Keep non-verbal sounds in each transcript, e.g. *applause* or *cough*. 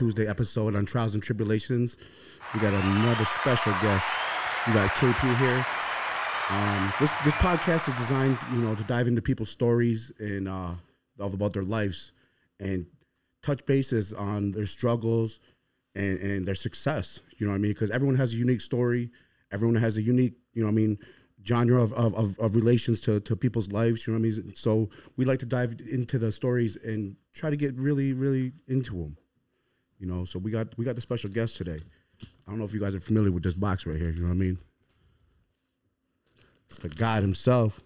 Tuesday episode on Trials and Tribulations. We got another special guest. We got KP here. Um, this this podcast is designed, you know, to dive into people's stories and uh, of about their lives and touch bases on their struggles and, and their success. You know what I mean? Because everyone has a unique story. Everyone has a unique, you know what I mean, genre of, of, of, of relations to, to people's lives. You know what I mean? So we like to dive into the stories and try to get really, really into them. You know, so we got we got the special guest today. I don't know if you guys are familiar with this box right here. You know what I mean? It's the God himself.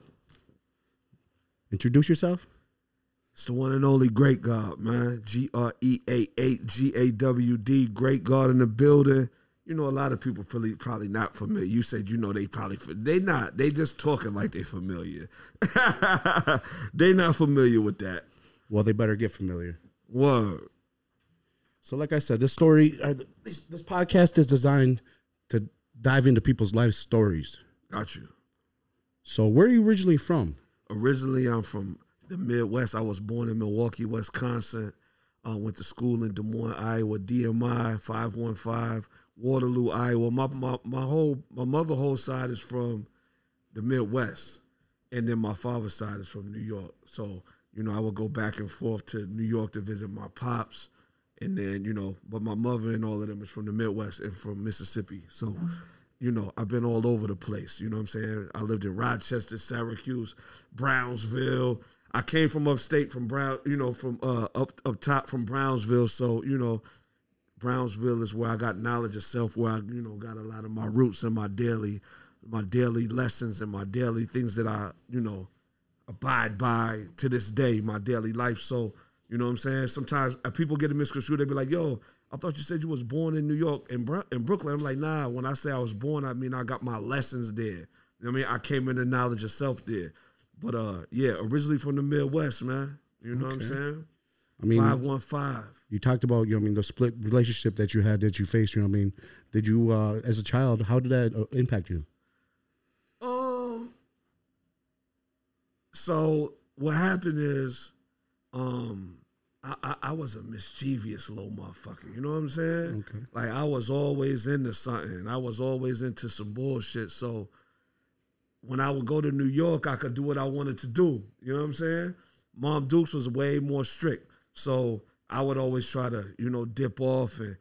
Introduce yourself. It's the one and only Great God, man. G R E A 8 G A W D. Great God in the building. You know, a lot of people probably probably not familiar. You said you know they probably they not. They just talking like they familiar. *laughs* they not familiar with that. Well, they better get familiar. Word. So, like I said, this story, or this, this podcast is designed to dive into people's life stories. Got you. So, where are you originally from? Originally, I'm from the Midwest. I was born in Milwaukee, Wisconsin. Uh, went to school in Des Moines, Iowa. DMI 515, Waterloo, Iowa. My my my whole my mother whole side is from the Midwest, and then my father's side is from New York. So you know, I would go back and forth to New York to visit my pops, and then you know, but my mother and all of them is from the Midwest and from Mississippi. So you know, I've been all over the place. You know what I'm saying? I lived in Rochester, Syracuse, Brownsville. I came from upstate from Brown, you know, from uh up up top from Brownsville. So, you know, Brownsville is where I got knowledge of self, where I, you know, got a lot of my roots and my daily my daily lessons and my daily things that I, you know, abide by to this day, my daily life. So, you know what I'm saying? Sometimes uh, people get a misconstrued, they be like, yo, I thought you said you was born in New York in, Bro- in Brooklyn. I'm like, nah, when I say I was born, I mean I got my lessons there. You know what I mean? I came into knowledge of self there. But uh yeah, originally from the Midwest, man. You know what I'm saying? I mean, Five one five. you talked about, you know, I mean, the split relationship that you had that you faced. You know, what I mean, did you, uh, as a child, how did that uh, impact you? Um. So what happened is, um, I, I I was a mischievous little motherfucker. You know what I'm saying? Okay. Like I was always into something. I was always into some bullshit. So when I would go to New York, I could do what I wanted to do. You know what I'm saying? Mom Dukes was way more strict. So I would always try to, you know, dip off and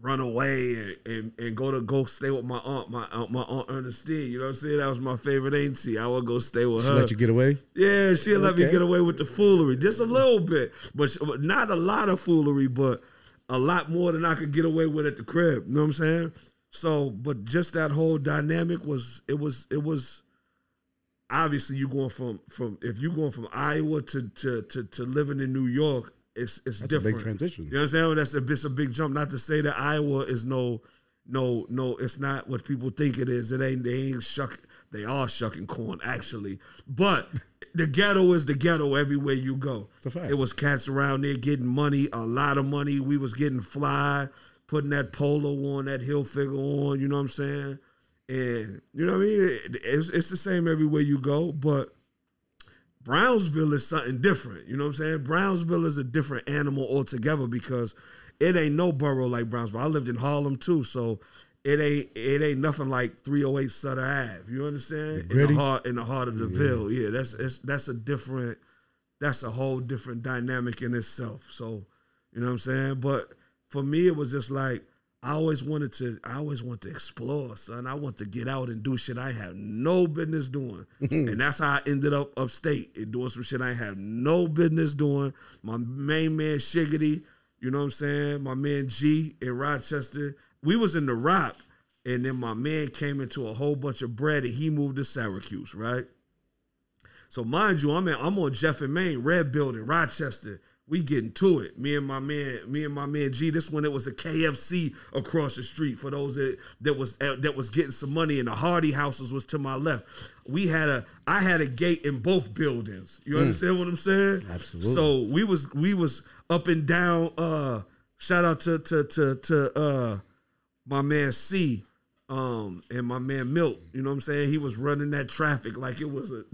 run away and, and, and go to go stay with my aunt, my aunt, my aunt Ernestine. You know what I'm saying? That was my favorite auntie. I would go stay with She her. let you get away? Yeah, she'll let me get away with the foolery, just a little bit, but not a lot of foolery, but a lot more than I could get away with at the crib. You know what I'm saying? So, but just that whole dynamic was it was it was obviously you going from from if you going from Iowa to to to, to living in New York, it's it's That's a different. big transition. You know what I'm saying? That's a, it's a big jump. Not to say that Iowa is no, no, no. It's not what people think it is. It ain't. They ain't shuck. They are shucking corn actually, but the ghetto is the ghetto everywhere you go. It's a fact. It was cats around there getting money, a lot of money. We was getting fly, putting that polo on, that Hilfiger on. You know what I'm saying? And you know what I mean? It- it's, it's the same everywhere you go, but Brownsville is something different. You know what I'm saying? Brownsville is a different animal altogether because it ain't no borough like Brownsville. I lived in Harlem too, so it ain't it ain't nothing like 308 Sutter Ave. You understand? In the heart in the heart of the Ville. Yeah, that's it's, that's a different that's a whole different dynamic in itself. So, you know what I'm saying? But for me it was just like I always wanted to I always want to explore, son. I want to get out and do shit I have no business doing. *laughs* and that's how I ended up upstate and doing some shit I have no business doing. My main man Shiggity, you know what I'm saying? My man G in Rochester. We was in the rock, and then my man came into a whole bunch of bread and he moved to Syracuse, right? So mind you, I'm at, I'm on Jeff and Main, Red Building, Rochester. We getting to it. Me and my man, me and my man G. This one it was a KFC across the street for those that that was uh, that was getting some money, and the Hardy houses was to my left. We had a I had a gate in both buildings. You understand what I'm saying? Absolutely. So we was we was up and down. Uh, shout out to to to to uh my man C um and my man Milt, you know what I'm saying? He was running that traffic like it was a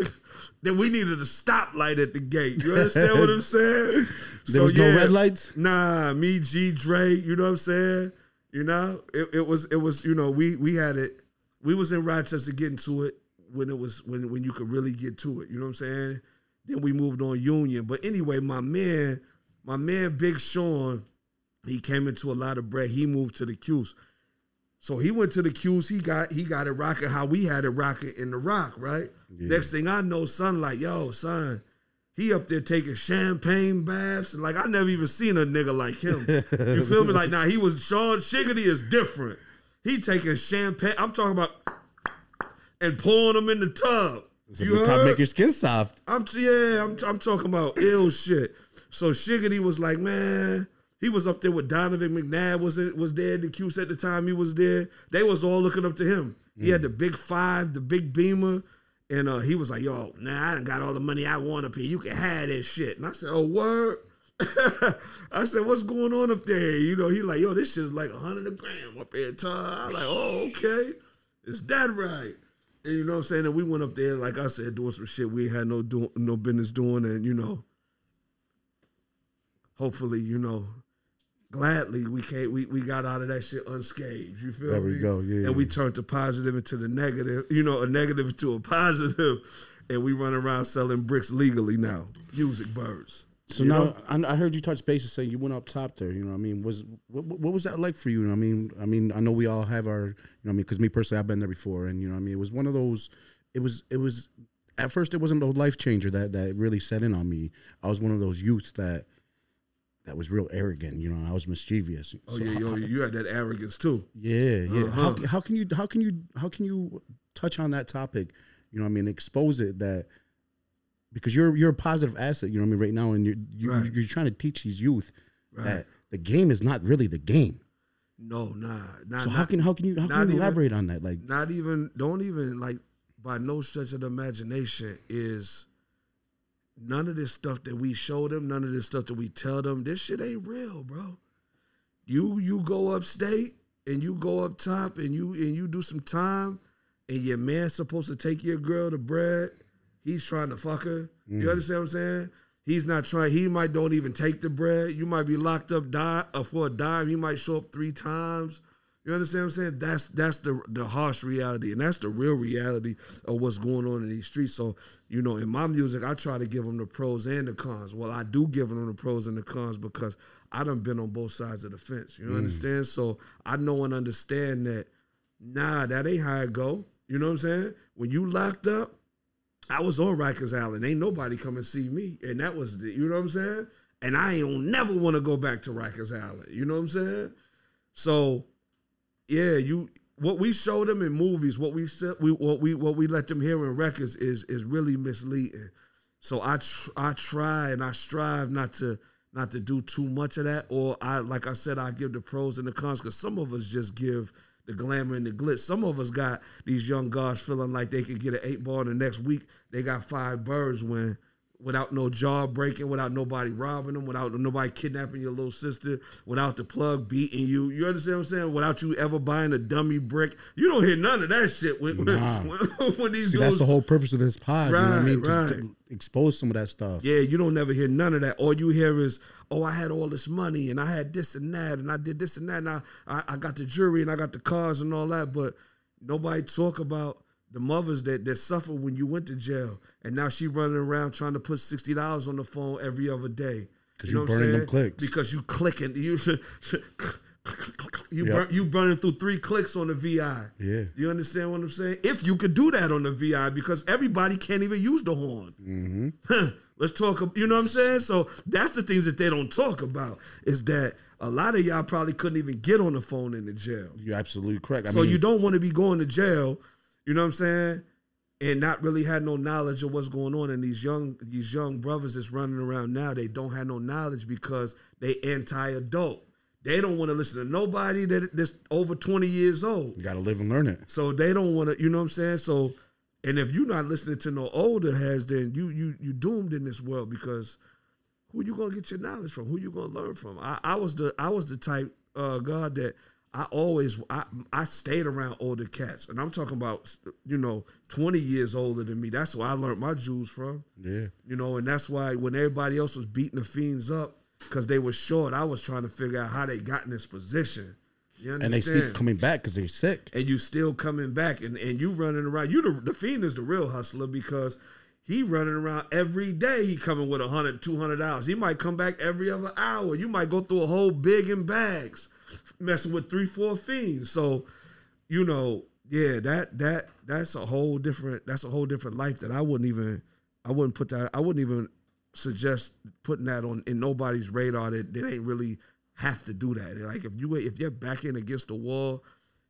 *laughs* then we needed a stoplight at the gate. You understand what I'm *laughs* saying? There was no red lights? Nah, me, G, Dre, you know what I'm saying? You know, it, it was it was, you know, we we had it, we was in Rochester getting to it when it was when when you could really get to it. You know what I'm saying? Then we moved on Union. But anyway, my man, my man Big Sean, he came into a lot of bread. He moved to the Cuse. So he went to the Cuse. He got he got it rocking how we had it rocking in the rock, right? Next thing I know, son, like, yo, son, he up there taking champagne baths. And like I never even seen a nigga like him. You feel me? Like, nah, he was Sean Shiggity is different. He taking champagne. I'm talking about and pouring them in the tub. So You you heard? make your skin soft. I'm yeah, I'm I'm talking about ill shit. So Shiggity was like, man, he was up there with Donovan McNabb was in, was there in the Cuse at the time he was there. They was all looking up to him. He had the big five, the big beamer, and uh, he was like, yo, nah, I done got all the money I want up here. You can have that shit. And I said, oh word. *laughs* I said, what's going on up there? You know, he like, yo, this shit is like a hundred a gram up here, Todd. I like, oh, okay. Is that right? And you know what I'm saying? And we went up there, like I said, doing some shit we had no do- no business doing, and you know, hopefully, you know, gladly we came, we, we got out of that shit unscathed. You feel There me? we go, yeah. And we turned the positive into the negative, you know, a negative to a positive, *laughs* and we run around selling bricks legally now. Music birds. So You now? I, I heard you touch base and say you went up top there. You know, what I mean, was what, what was that like for you? You know I mean, I mean, I know we all have our, you know, what I mean, because me personally, I've been there before, and you know, what I mean, it was one of those. It was, it was. At first, it wasn't a life changer that that really set in on me. I was one of those youths that that was real arrogant. You know, I was mischievous. Oh So yeah, how- yo, you had that arrogance too. yeah, yeah. How, Uh-huh. how can you how can you how can you touch on that topic? You know, what I mean, expose it that because you're you're a positive asset. You know, what I mean, right now, and you're you, Right. you're trying to teach these youth Right. that the game is not really the game. No, nah, nah. So how can how can you how can you even- elaborate on that? Like, not even don't even like by no stretch of the imagination is none of this stuff that we show them, none of this stuff that we tell them, this shit ain't real, bro. You you go upstate and you go up top and you and you do some time and your man's supposed to take your girl to bread. He's trying to fuck her. You understand what I'm saying? He's not trying. He might don't even take the bread. You might be locked up die, uh, for a dime. He might show up three times. You understand what I'm saying? That's that's the the harsh reality, and that's the real reality of what's going on in these streets. So, you know, in my music, I try to give them the pros and the cons. Well, I do give them the pros and the cons because I done been on both sides of the fence. You mm. understand? So I know and understand that. Nah, that ain't how it go. You know what I'm saying? When you locked up, I was on Rikers Island. Ain't nobody come and see me, and that was the, you know what I'm saying. And I ain't never want to go back to Rikers Island. You know what I'm saying? So, yeah, you what we show them in movies, what we we what we what we let them hear in records is is really misleading. So I tr- I try and I strive not to not to do too much of that, or I like I said, I give the pros and the cons because some of us just give the glamour and the glitz. Some of us got these young guys feeling like they could get an eight ball and the next week they got five birds when without no jaw breaking, without nobody robbing them, without nobody kidnapping your little sister, without the plug beating you. You understand what I'm saying? Without you ever buying a dummy brick. You don't hear none of that shit when, Nah. when, *laughs* when these see, dudes that's the whole purpose of this pod. you know what I Right, mean? To- right. to expose some of that stuff. Yeah, you don't never hear none of that. All you hear is, oh, I had all this money and I had this and that and I did this and that and I, I, I got the jury and I got the cars and all that, but nobody talk about the mothers that, that suffered when you went to jail and now she running around trying to put sixty dollars on the phone every other day. 'Cause know you what I'm burning them clicks. Because you clicking you *laughs* you Yep. burn, you burning through three clicks on the VI. Yeah. You understand what I'm saying? If you could do that on the VI, because everybody can't even use the horn. Mm-hmm. *laughs* Let's talk. You know what I'm saying? So that's the things that they don't talk about. Is that a lot of y'all probably couldn't even get on the phone in the jail. You're absolutely correct. I so mean, you don't want to be going to jail. You know what I'm saying? and not really had no knowledge of what's going on. And these young these young brothers that's running around now, they don't have no knowledge because they anti-adult. They don't want to listen to nobody that that's over 20 years old. You got to live and learn it. So they don't want to, you know what I'm saying? So, and if you're not listening to no older heads, then you you you doomed in this world because who you gonna get your knowledge from? Who you gonna learn from? I, I was the I was the type uh, God that I always I I stayed around older cats, and I'm talking about you know 20 years older than me. That's where I learned my Jews from. Yeah. You know, and that's why when everybody else was beating the fiends up because they were short, I was trying to figure out how they got in this position. You understand? And they still coming back because they're sick. and you still coming back and, and you running around. You the, the fiend is the real hustler because he running around every day. He coming with a hundred, two hundred dollars. He might come back every other hour. You might go through a whole big in bags, messing with three, four fiends. So, you know, yeah, that that that's a whole different that's a whole different life that I wouldn't even I wouldn't put that I wouldn't even suggest putting that on in nobody's radar that, that ain't really have to do that. Like if you if you're backing against the wall,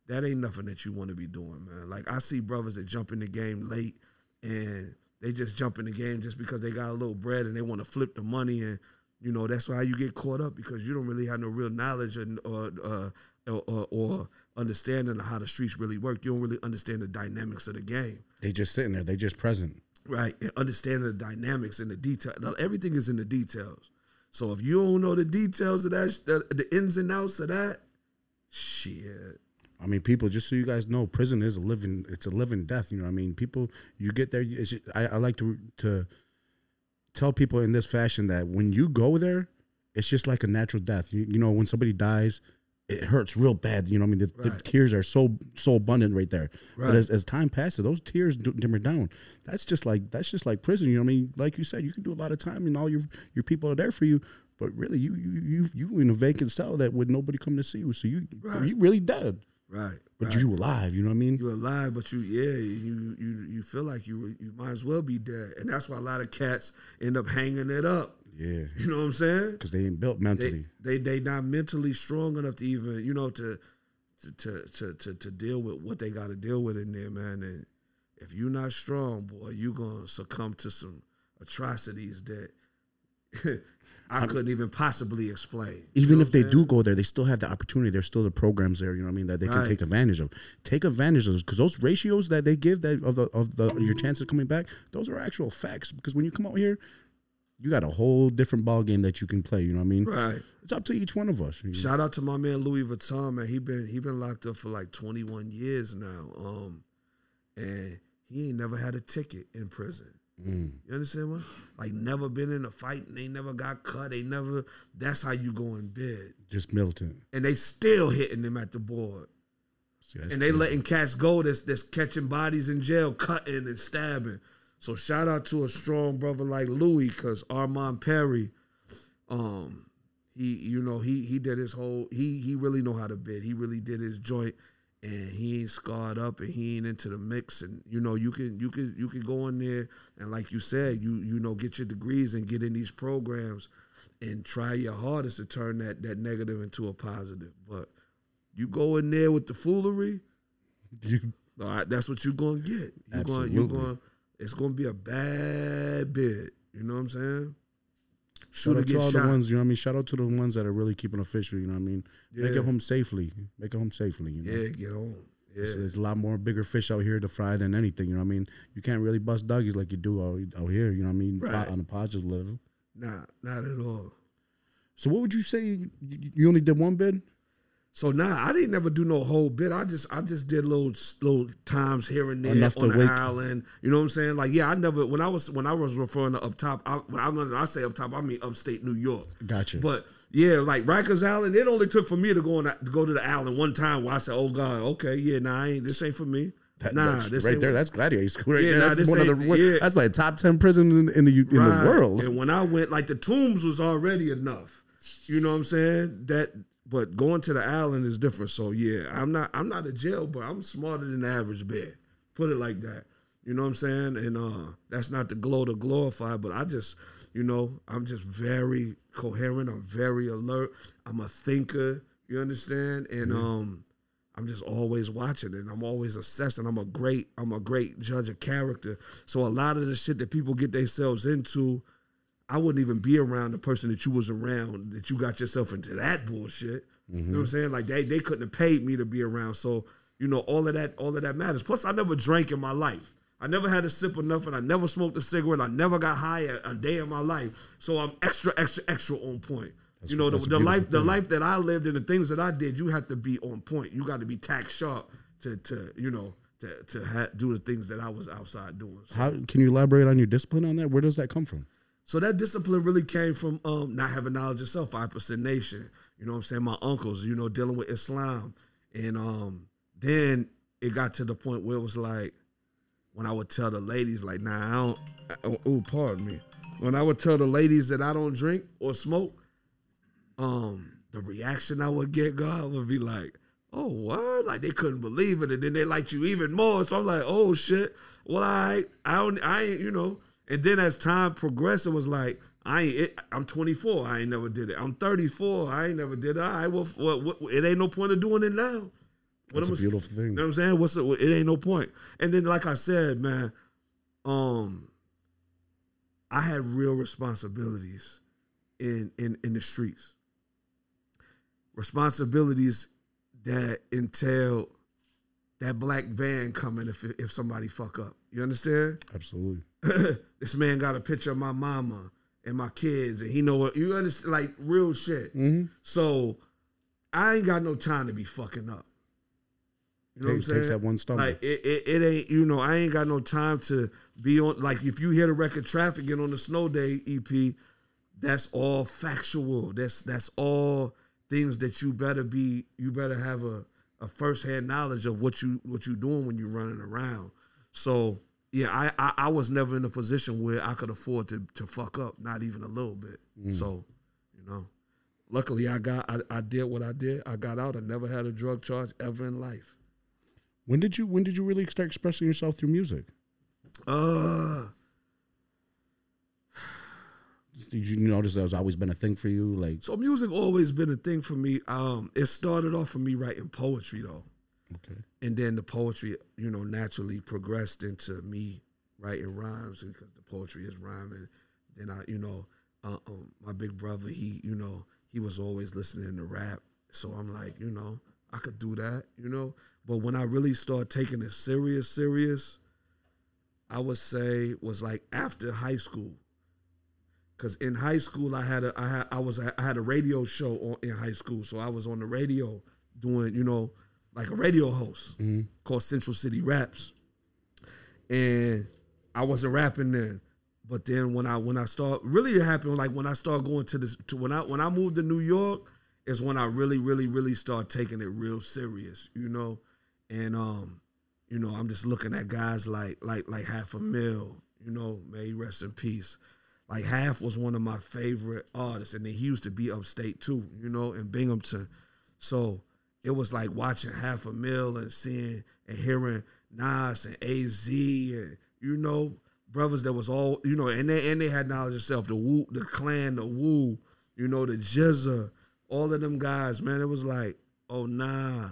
that ain't nothing that you want to be doing, man. Like I see brothers that jump in the game late and they just jump in the game just because they got a little bread and they want to flip the money and you know that's why you get caught up because you don't really have no real knowledge and or uh, or, or, or understanding of how the streets really work. You don't really understand the dynamics of the game. They just sitting there. They just present. Right, and understanding the dynamics and the detail. Now, Everything is in the details. So if you don't know the details of that, the, the ins and outs of that, shit. I mean, people. Just so you guys know, prison is a living. It's a living death. You know. what I mean, people. You get there. It's just, I, I like to to tell people in this fashion that when you go there, it's just like a natural death. You, you know, when somebody dies, it hurts real bad. You know, I mean, the, the tears are so so abundant right there. Right. But as, as time passes, those tears dimmer down. That's just like that's just like prison. You know, I mean, like you said, you can do a lot of time, and all your your people are there for you. But really, you you you you in a vacant cell that with nobody coming to see you, so you Right. you really dead. Right. But right. you alive, you know what I mean? You're alive, but you yeah, you you you feel like you you might as well be dead, and that's why a lot of cats end up hanging it up. Yeah, You know what I'm saying? because they ain't built They mentally. they they not mentally strong enough to even you know to to to to to, to deal with what they got to deal with in there, man. And if you're not strong, boy, you gonna succumb to some atrocities that *laughs* I couldn't even possibly explain. Even if they I'm do go there, they still have the opportunity. There's still the programs there, you know what I mean, that they can Right. take advantage of. Take advantage of those because those ratios that they give that of the of the your chance of coming back, those are actual facts. Because when you come out here, you got a whole different ball game that you can play. You know what I mean? right. It's up to each one of us. you know? Shout out to my man Louis Vuitton, man. He been he been locked up for like 21 years now. Um, and he ain't never had a ticket in prison. Mm. You understand what? Like never been in a fight and they never got cut. They never. That's how you go in bed. Just militant. And they still hitting them at the board. See, And they crazy. letting cats go that's that's catching bodies in jail, cutting and stabbing. So shout out to a strong brother like Louis, cause Armand Perry, um, he you know he he did his whole he he really know how to bid. He really did his joint, and he ain't scarred up and he ain't into the mix. And you know you can you can you can go in there and like you said you you know get your degrees and get in these programs, and try your hardest to turn that that negative into a positive. But you go in there with the foolery, *laughs* You- all right, that's what you're gonna get. You're going, you're Absolutely. going. It's gonna be a bad bid. You know what I'm saying? Shout Shooter out to all shot. the ones, you know what I mean? Shout out to the ones that are really keeping official, you know what I mean? Make it home safely. Make it home safely, you know? Yeah, get home. Yeah, There's, there's a lot more bigger fish out here to fry than anything. You know what I mean? You can't really bust doggies like you do out, out here. You know what I mean? Right. On a positive level. nah, not at all. So what would you say? You, you only did one bid? So nah, I didn't never do no whole bit. I just I just did little little times here and there Enough on the wake- island. You know what I'm saying? Like yeah, I never when I was when I was referring to up top. I, when I when I say up top, I mean upstate New York. Gotcha. But yeah, like Rikers Island, it only took for me to go on to go to the island one time where I said, "Oh God, okay, yeah, nah, I ain't, this ain't for me." That- nah, that's right there. what- That's gladiator school right Yeah, there. nah, that's one of the. yeah. That's like top ten prison in, in the in Right. the world. And when I went, like the tombs was already enough. You know what I'm saying? That, but going to the island is different. So yeah, I'm not I'm not a jail, but I'm smarter than the average bear. Put it like that. You know what I'm saying? And uh, that's not to glow to glorify, but I just, you know, I'm just very coherent. I'm very alert. I'm a thinker. You understand? And um, I'm just always watching and I'm always assessing. I'm a great, I'm a great judge of character. So a lot of the shit that people get themselves into, I wouldn't even be around the person that you was around that you got yourself into that bullshit. You know what I'm mm-hmm. saying? Like they they couldn't have paid me to be around. So you know all of that all of that matters. Plus I never drank in my life. I never had a sip of nothing. I never smoked a cigarette. I never got high a, a day in my life. So I'm extra extra extra on point. you know the, the life the life that I lived and the things that I did. You have to be on point. You got to be tack sharp to to you know to to ha- do the things that I was outside doing. So- How can you elaborate on your discipline on that? Where does that come from? So that discipline really came from um, not having knowledge of self, five percent nation. You know what I'm saying? My uncles, you know, dealing with Islam. And um, then it got to the point where it was like when I would tell the ladies, like, nah, I don't oh, pardon me. When I would tell the ladies that I don't drink or smoke, um, the reaction I would get, God, would be like, oh, what? Like they couldn't believe it. And then they liked you even more. So I'm like, oh shit. Well, I I don't I ain't, you know. And then as time progressed, it was like, I ain't it, I'm 24. I ain't never did it. I'm 34. I ain't never did it. All right, well, it ain't no point of doing it now. What That's a I'ma- beautiful thing. you know what I'm saying? What's the, it ain't no point. And then, like I said, man, um, I had real responsibilities in in in the streets. Responsibilities that entail that black van coming if if somebody fuck up. You understand? Absolutely. *coughs* this man got a picture of my mama and my kids, and he know what you understand, like real shit. Mm-hmm. So I ain't got no time to be fucking up. You know what I'm Takes, saying? takes that one stumble. Like it, it, it ain't you know I ain't got no time to be on like if you hear the record traffic and on the snow day EP, that's all factual. That's that's all things that you better be you better have a a first hand knowledge of what you what you doing when you're running around. So yeah, I, I I was never in a position where I could afford to to fuck up, not even a little bit. So you know, luckily I got I, I did what I did. I got out. I never had a drug charge ever in life. when did you when did you really start expressing yourself through music? Uh Did you notice that has always been a thing for you? Like, So music always been a thing for me. Um, it started off for me writing poetry though, okay, and then the poetry, you know, naturally progressed into me writing rhymes because the poetry is rhyming. Then I, you know, uh, um, my big brother, he, you know, he was always listening to rap, so I'm like, you know, I could do that, you know. But when I really started taking it serious, serious, I would say was like after high school. Cause in high school I had a I had I was I had a radio show on, in high school, so I was on the radio doing you know like a radio host called Central City Raps, and I wasn't rapping then. But then when I when I start really it happened like when I start going to this to when I when I moved to New York is when I really really really start taking it real serious, you know, and um, you know I'm just looking at guys like like like Half a Mill, you know, may rest in peace. Like Half was one of my favorite artists, and then he used to be upstate too, you know, in Binghamton. So it was like watching Half a Mill and seeing and hearing Nas and Az and you know brothers that was all you know, and they and they had knowledge of self. The Wu, the Clan, the Wu, you know, the GZA, all of them guys, man. It was like, oh nah,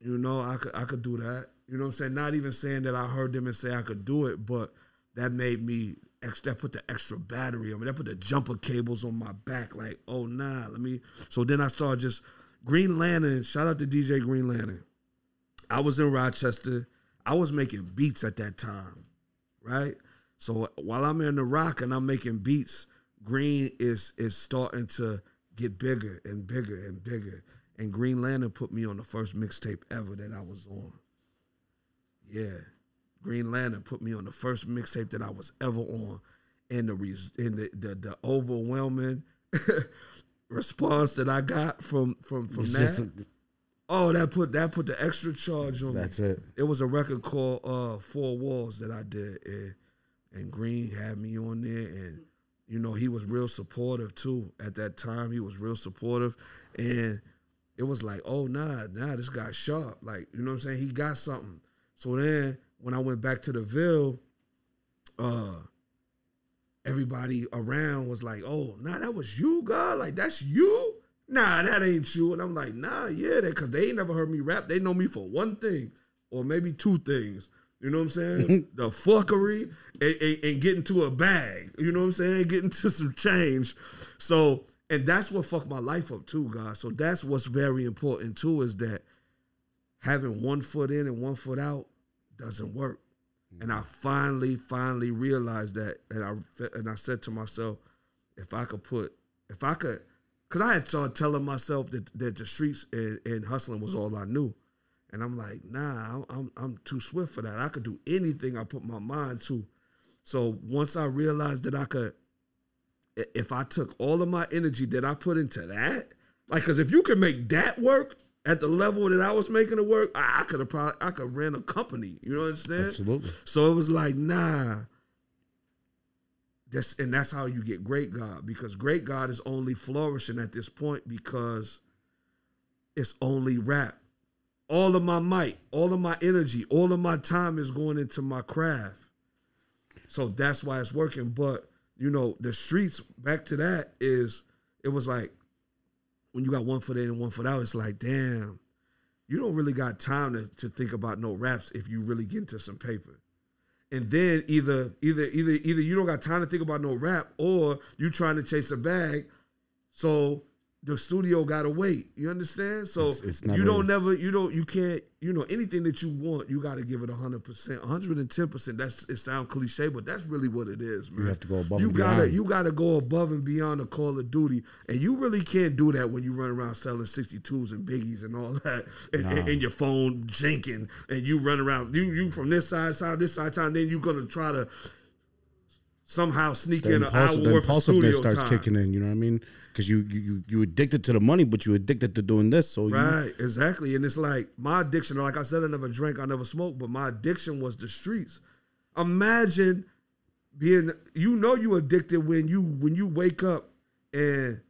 you know, I could I could do that. You know what I'm saying? Not even saying that I heard them and say I could do it, but that made me extra that put the extra battery on me. That put the jumper cables on my back. Like, oh nah, let me so then I started just Green Lantern, shout out to DJ Green Lantern. I was in Rochester. I was making beats at that time, right? So while I'm in the rock and I'm making beats, Green is is starting to get bigger and bigger and bigger. And Green Lantern put me on the first mixtape ever that I was on. Yeah. Green Lantern put me on the first mixtape that I was ever on. And the res- and the, the, the overwhelming *laughs* response that I got from from from It's that. oh, that put that put the extra charge on me that's it. it was a record called uh Four Walls that I did and and Green had me on there and you know he was real supportive too at that time he was real supportive and it was like oh nah nah this guy sharp like you know what I'm saying he got something so then when I went back to the Ville uh everybody around was like oh nah that was you God like that's you nah, that ain't you. And I'm like, nah, yeah, because they ain't never heard me rap. They know me for one thing or maybe two things. You know what I'm saying? *laughs* the fuckery and, and, and getting to a bag. You know what I'm saying? Getting to some change. So, and that's what fucked my life up too, guys. So that's what's very important too is that having one foot in and one foot out doesn't work. And I finally, finally realized that, and I and I said to myself, if I could put, if I could, because I had started telling myself that that the streets and, and hustling was all I knew, and I'm like, nah, I'm, I'm I'm too swift for that. I could do anything I put my mind to. So once I realized that I could, if I took all of my energy that I put into that, like, because if you can make that work at the level that I was making it work, I, I could have probably I could ran a company. You know what I'm saying? Absolutely. So it was like, nah. That's and that's how you get great God because great God is only flourishing at this point because it's only rap. All of my might, all of my energy, all of my time is going into my craft. So that's why it's working. But you know, the streets, back to that, is it was like when you got one foot in and one foot out, it's like, damn, you don't really got time to, to think about no raps if you really get into some paper. And then either either either either you don't got time to think about no rap or you trying to chase a bag. So the studio gotta wait. You understand? So It's- it's you don't never you don't you can't you know anything that you want you got to give it hundred percent, hundred and ten percent. That's it sound cliche, but that's really what it is, man. You have to go above You and gotta beyond. you gotta go above and beyond the Call of Duty, and you really can't do that when you run around selling sixty twos and biggies and all that, and, and, and your phone jinking, and you run around you you from this side side this side time, then you gonna try to somehow sneak The, in an hour impulsive, the worth of studio starts time. kicking in. You know what I mean? Because you, you you you addicted to the money, but you addicted to doing this. So you, Right, exactly. And it's like my addiction, like I said, I never drank, I never smoked, but my addiction was the streets. Imagine being you know you addicted when you when you wake up and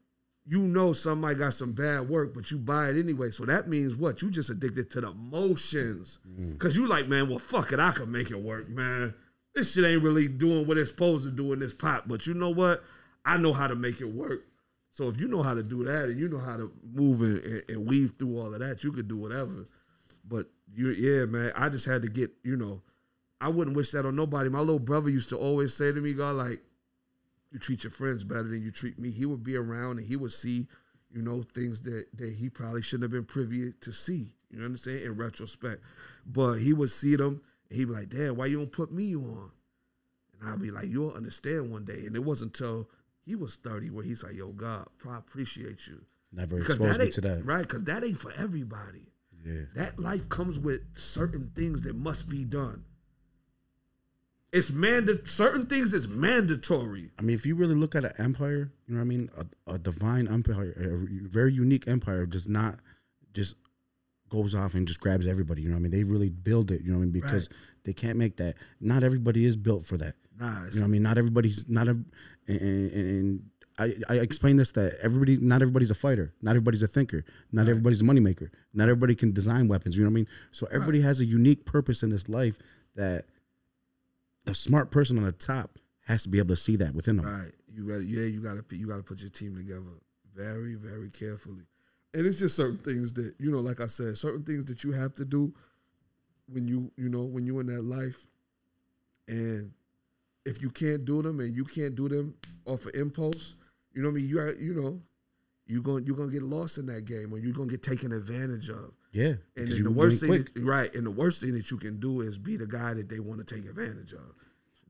you know somebody got some bad work, but you buy it anyway. So that means what? You just addicted to the motions. Mm. Cause you like, man, well fuck it, I can make it work, man. This shit ain't really doing what it's supposed to do in this pot. But you know what? I know how to make it work. So if you know how to do that and you know how to move and, and, and weave through all of that, you could do whatever. But you, yeah, man, I just had to get, you know, I wouldn't wish that on nobody. My little brother used to always say to me, God, like, you treat your friends better than you treat me. He would be around and he would see, you know, things that, that he probably shouldn't have been privy to see. You understand? In retrospect. But he would see them and he'd be like, Dad, why you don't put me on? And I'd be like, you'll understand one day. And it wasn't until he was 30 where he's like, yo, God, I appreciate you. never Because exposed me to that. Right, because that ain't for everybody. Yeah. That life comes with certain things that must be done. It's manda- certain things is mandatory. I mean, if you really look at an empire, you know what I mean? A, a divine empire, a very unique empire does not just goes off and just grabs everybody. You know what I mean? They really build it, you know what I mean? Because they can't make that. Not everybody is built for that. Nah, You know what I mean? Not everybody's not a and, and, I, I explain this that everybody not everybody's a fighter, not everybody's a thinker, not everybody's a moneymaker, not everybody can design weapons, you know what I mean? So everybody has a unique purpose in this life that the smart person on the top has to be able to see that within them. right. You gotta, yeah, you gotta, you gotta put your team together very, very carefully. And it's just certain things that you know, like I said, certain things that you have to do when you, you know, when you're in that life, and if you can't do them and you can't do them off of impulse, you know what I mean. You are, you know, you going you're gonna get lost in that game, or you're gonna get taken advantage of. Yeah. And because then you the worst thing, that, right? And the worst thing that you can do is be the guy that they want to take advantage of.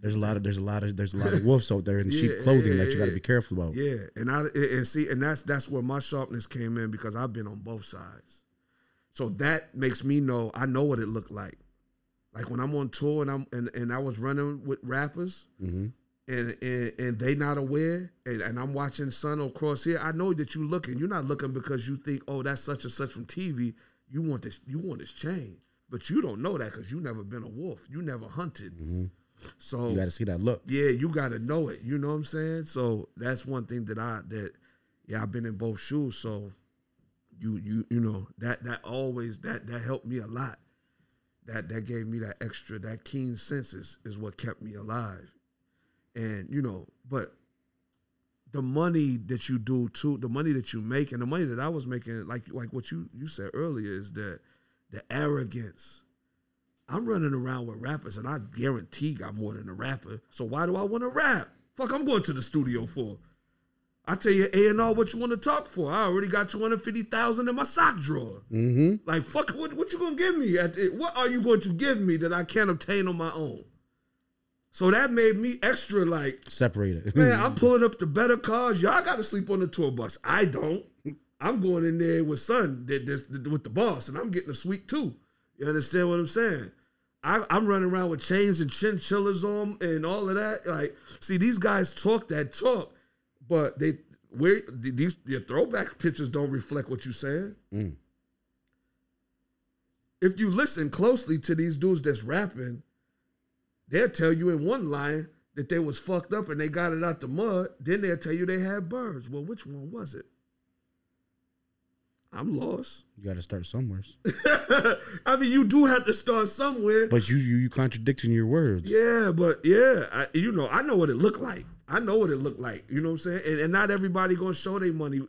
There's a lot of there's a lot of there's a lot of *laughs* wolves out there in sheep clothing yeah, that you got to be careful about. Yeah, and I and see, and that's that's where my sharpness came in because I've been on both sides. So that makes me know I know what it looked like. Like when I'm on tour and I'm and, and I was running with rappers hmm and and, and they not aware and, and I'm watching Sun across here, I know that you looking. You're not looking because you think, oh, that's such and such from TV. You want this, you want this chain. But you don't know that because you never been a wolf. You never hunted. So You got to see that look. yeah, you got to know it. You know what I'm saying? So that's one thing that I that yeah, I've been in both shoes. So you you you know that that always that that helped me a lot. That that gave me that extra that keen senses is what kept me alive. And you know, but the money that you do too, the money that you make, and the money that I was making, like like what you you said earlier, is that the arrogance. I'm running around with rappers, and I guarantee got more than a rapper. So why do I want to rap? Fuck, I'm going to the studio for. I tell you A and R what you want to talk for. I already got two hundred fifty thousand in my sock drawer. Mm-hmm. Like fuck, what what you gonna give me? At the, what are you going to give me that I can't obtain on my own? So that made me extra like, Separated. *laughs* man, I'm pulling up the better cars. Y'all got to sleep on the tour bus. I don't. I'm going in there with son, that- that's- with the boss, and I'm getting a suite too. You understand what I'm saying? I, I'm running around with chains and chinchillas on and all of that. Like, see, these guys talk that talk, but they where these your throwback pictures don't reflect what you're saying. Mm. If you listen closely to these dudes that's rapping, they'll tell you in one line that they was fucked up and they got it out the mud. Then they'll tell you they had birds. Well, which one was it? I'm lost. You got to start somewhere. *laughs* I mean, you do have to start somewhere. But you you you contradicting your words. Yeah, but yeah, I, you know, I know what it looked like. I know what it looked like. You know what I'm saying? And, and not everybody gonna show their money,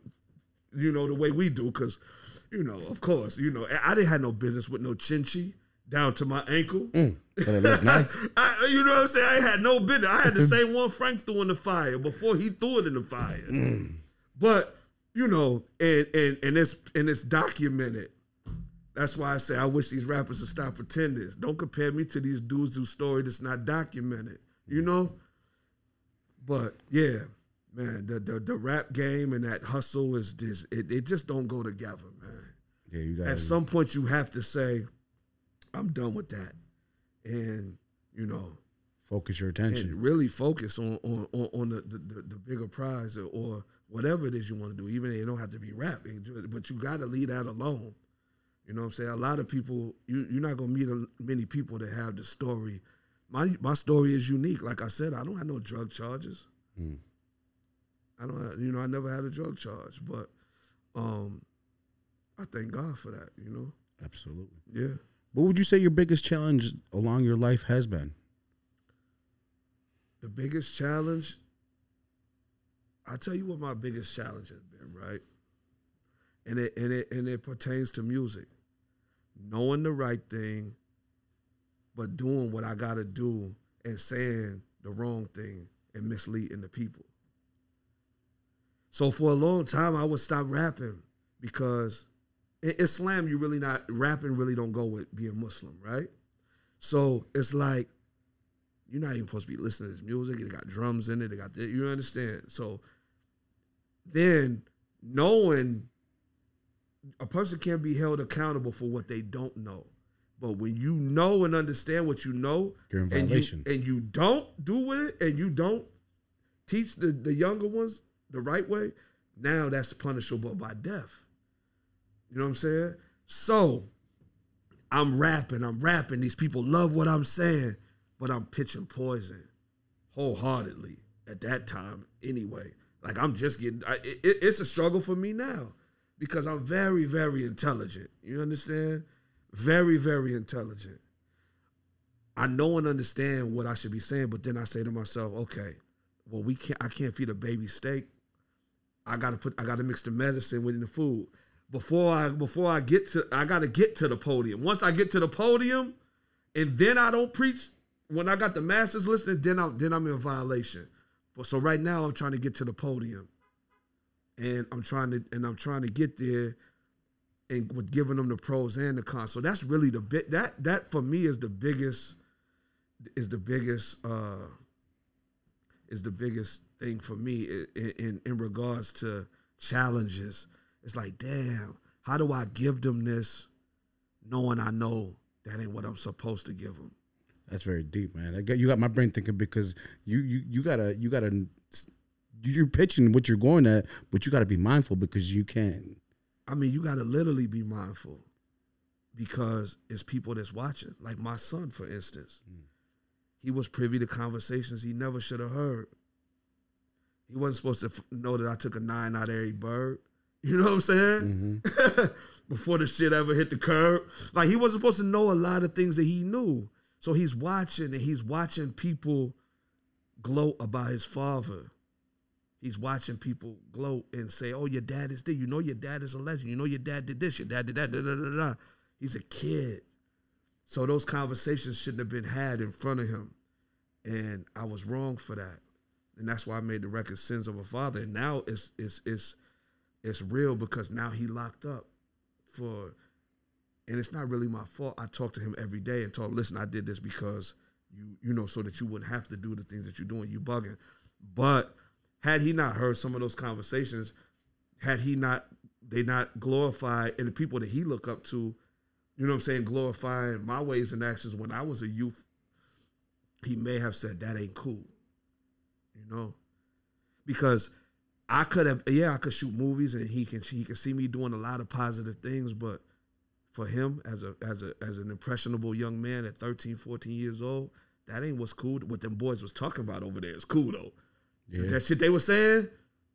you know, the way we do, because, you know, of course, you know, I didn't have no business with no chinchi down to my ankle. Mm. But it look nice. *laughs* I, you know what I'm saying? I had no business. I had the same *laughs* one Frank threw in the fire before he threw it in the fire. But you know, and and and it's and it's documented. That's why I say I wish these rappers would stop pretending. Don't compare me to these dudes whose story that's not documented. You know. But yeah, man, the the, the rap game and that hustle is this. It, it just don't go together, man Yeah, you got at some point you have to say, I'm done with that. And, you know, focus your attention. really focus on on, on, on the, the, the, the bigger prize or, or whatever it is you want to do, even if it don't have to be rap. you can do it, But you got to leave that alone. You know what I'm saying? A lot of people, you, you're not going to meet a, many people that have the story. My, my story is unique. Like I said, I don't have no drug charges. Mm. I don't have, you know, I never had a drug charge. But um, I thank God for that, you know? Absolutely. Yeah. What would you say your biggest challenge along your life has been? the biggest challenge i tell you what my biggest challenge has been right and it and it and it pertains to music knowing the right thing but doing what i gotta do and saying the wrong thing and misleading the people so for a long time i would stop rapping because in islam you really not rapping really don't go with being muslim right so it's like you're not even supposed to be listening to this music. It got drums in it. It got this, you understand. So then knowing a person can't be held accountable for what they don't know. But when you know and understand what you know, You're in and you, violation. and you don't do with it, and you don't teach the, the younger ones the right way, now that's punishable by death. You know what I'm saying? So I'm rapping, I'm rapping. These people love what I'm saying, but I'm pitching poison wholeheartedly at that time anyway. Like I'm just getting, I, it, it's a struggle for me now because I'm very, very intelligent. You understand? Very, very intelligent. I know and understand what I should be saying, but then I say to myself, okay, well, we can't. I can't feed a baby steak. I gotta put. I gotta mix the medicine within the food before I before I get to. I gotta get to the podium. Once I get to the podium, and then I don't preach. When I got the masses listening, then I'm then I'm in violation. So right now I'm trying to get to the podium, and I'm trying to and I'm trying to get there, and with giving them the pros and the cons. So that's really the bit that that for me is the biggest is the biggest uh is the biggest thing for me in in, in regards to challenges. It's like, damn, how do I give them this, knowing I know that ain't what I'm supposed to give them. That's very deep, man. I got you got my brain thinking because you you you gotta you gotta you're pitching what you're going at, but you gotta be mindful because you can't. I mean, you got to literally be mindful because it's people that's watching. Like my son, for instance, mm. he was privy to conversations he never should have heard. He wasn't supposed to f- know that I took a nine out of every bird. *laughs* You know what I'm saying? Mm-hmm. *laughs* Before the shit ever hit the curb. Like he wasn't supposed to know a lot of things that he knew. So he's watching and he's watching people gloat about his father. He's watching people gloat and say, "Oh, your dad is there. You know your dad is a legend. You know your dad did this. Your dad did that." Da, da, da, da. He's a kid, so those conversations shouldn't have been had in front of him, and I was wrong for that, and that's why I made the record "Sins of a Father." And now it's it's it's it's real because now he locked up for, and it's not really my fault. I talk to him every day and talk. Listen, I did this because you you know so that you wouldn't have to do the things that you're doing. You bugging, but had he not heard some of those conversations, had he not they not glorified and the people that he look up to, you know what I'm saying, glorifying my ways and actions when I was a youth, he may have said that ain't cool. You know? Because I could have yeah, I could shoot movies and he can he can see me doing a lot of positive things, but for him as a as a as an impressionable young man at 13, 14 years old, that ain't what's cool. What them boys was talking about over there is cool though. Yeah. That shit they were saying,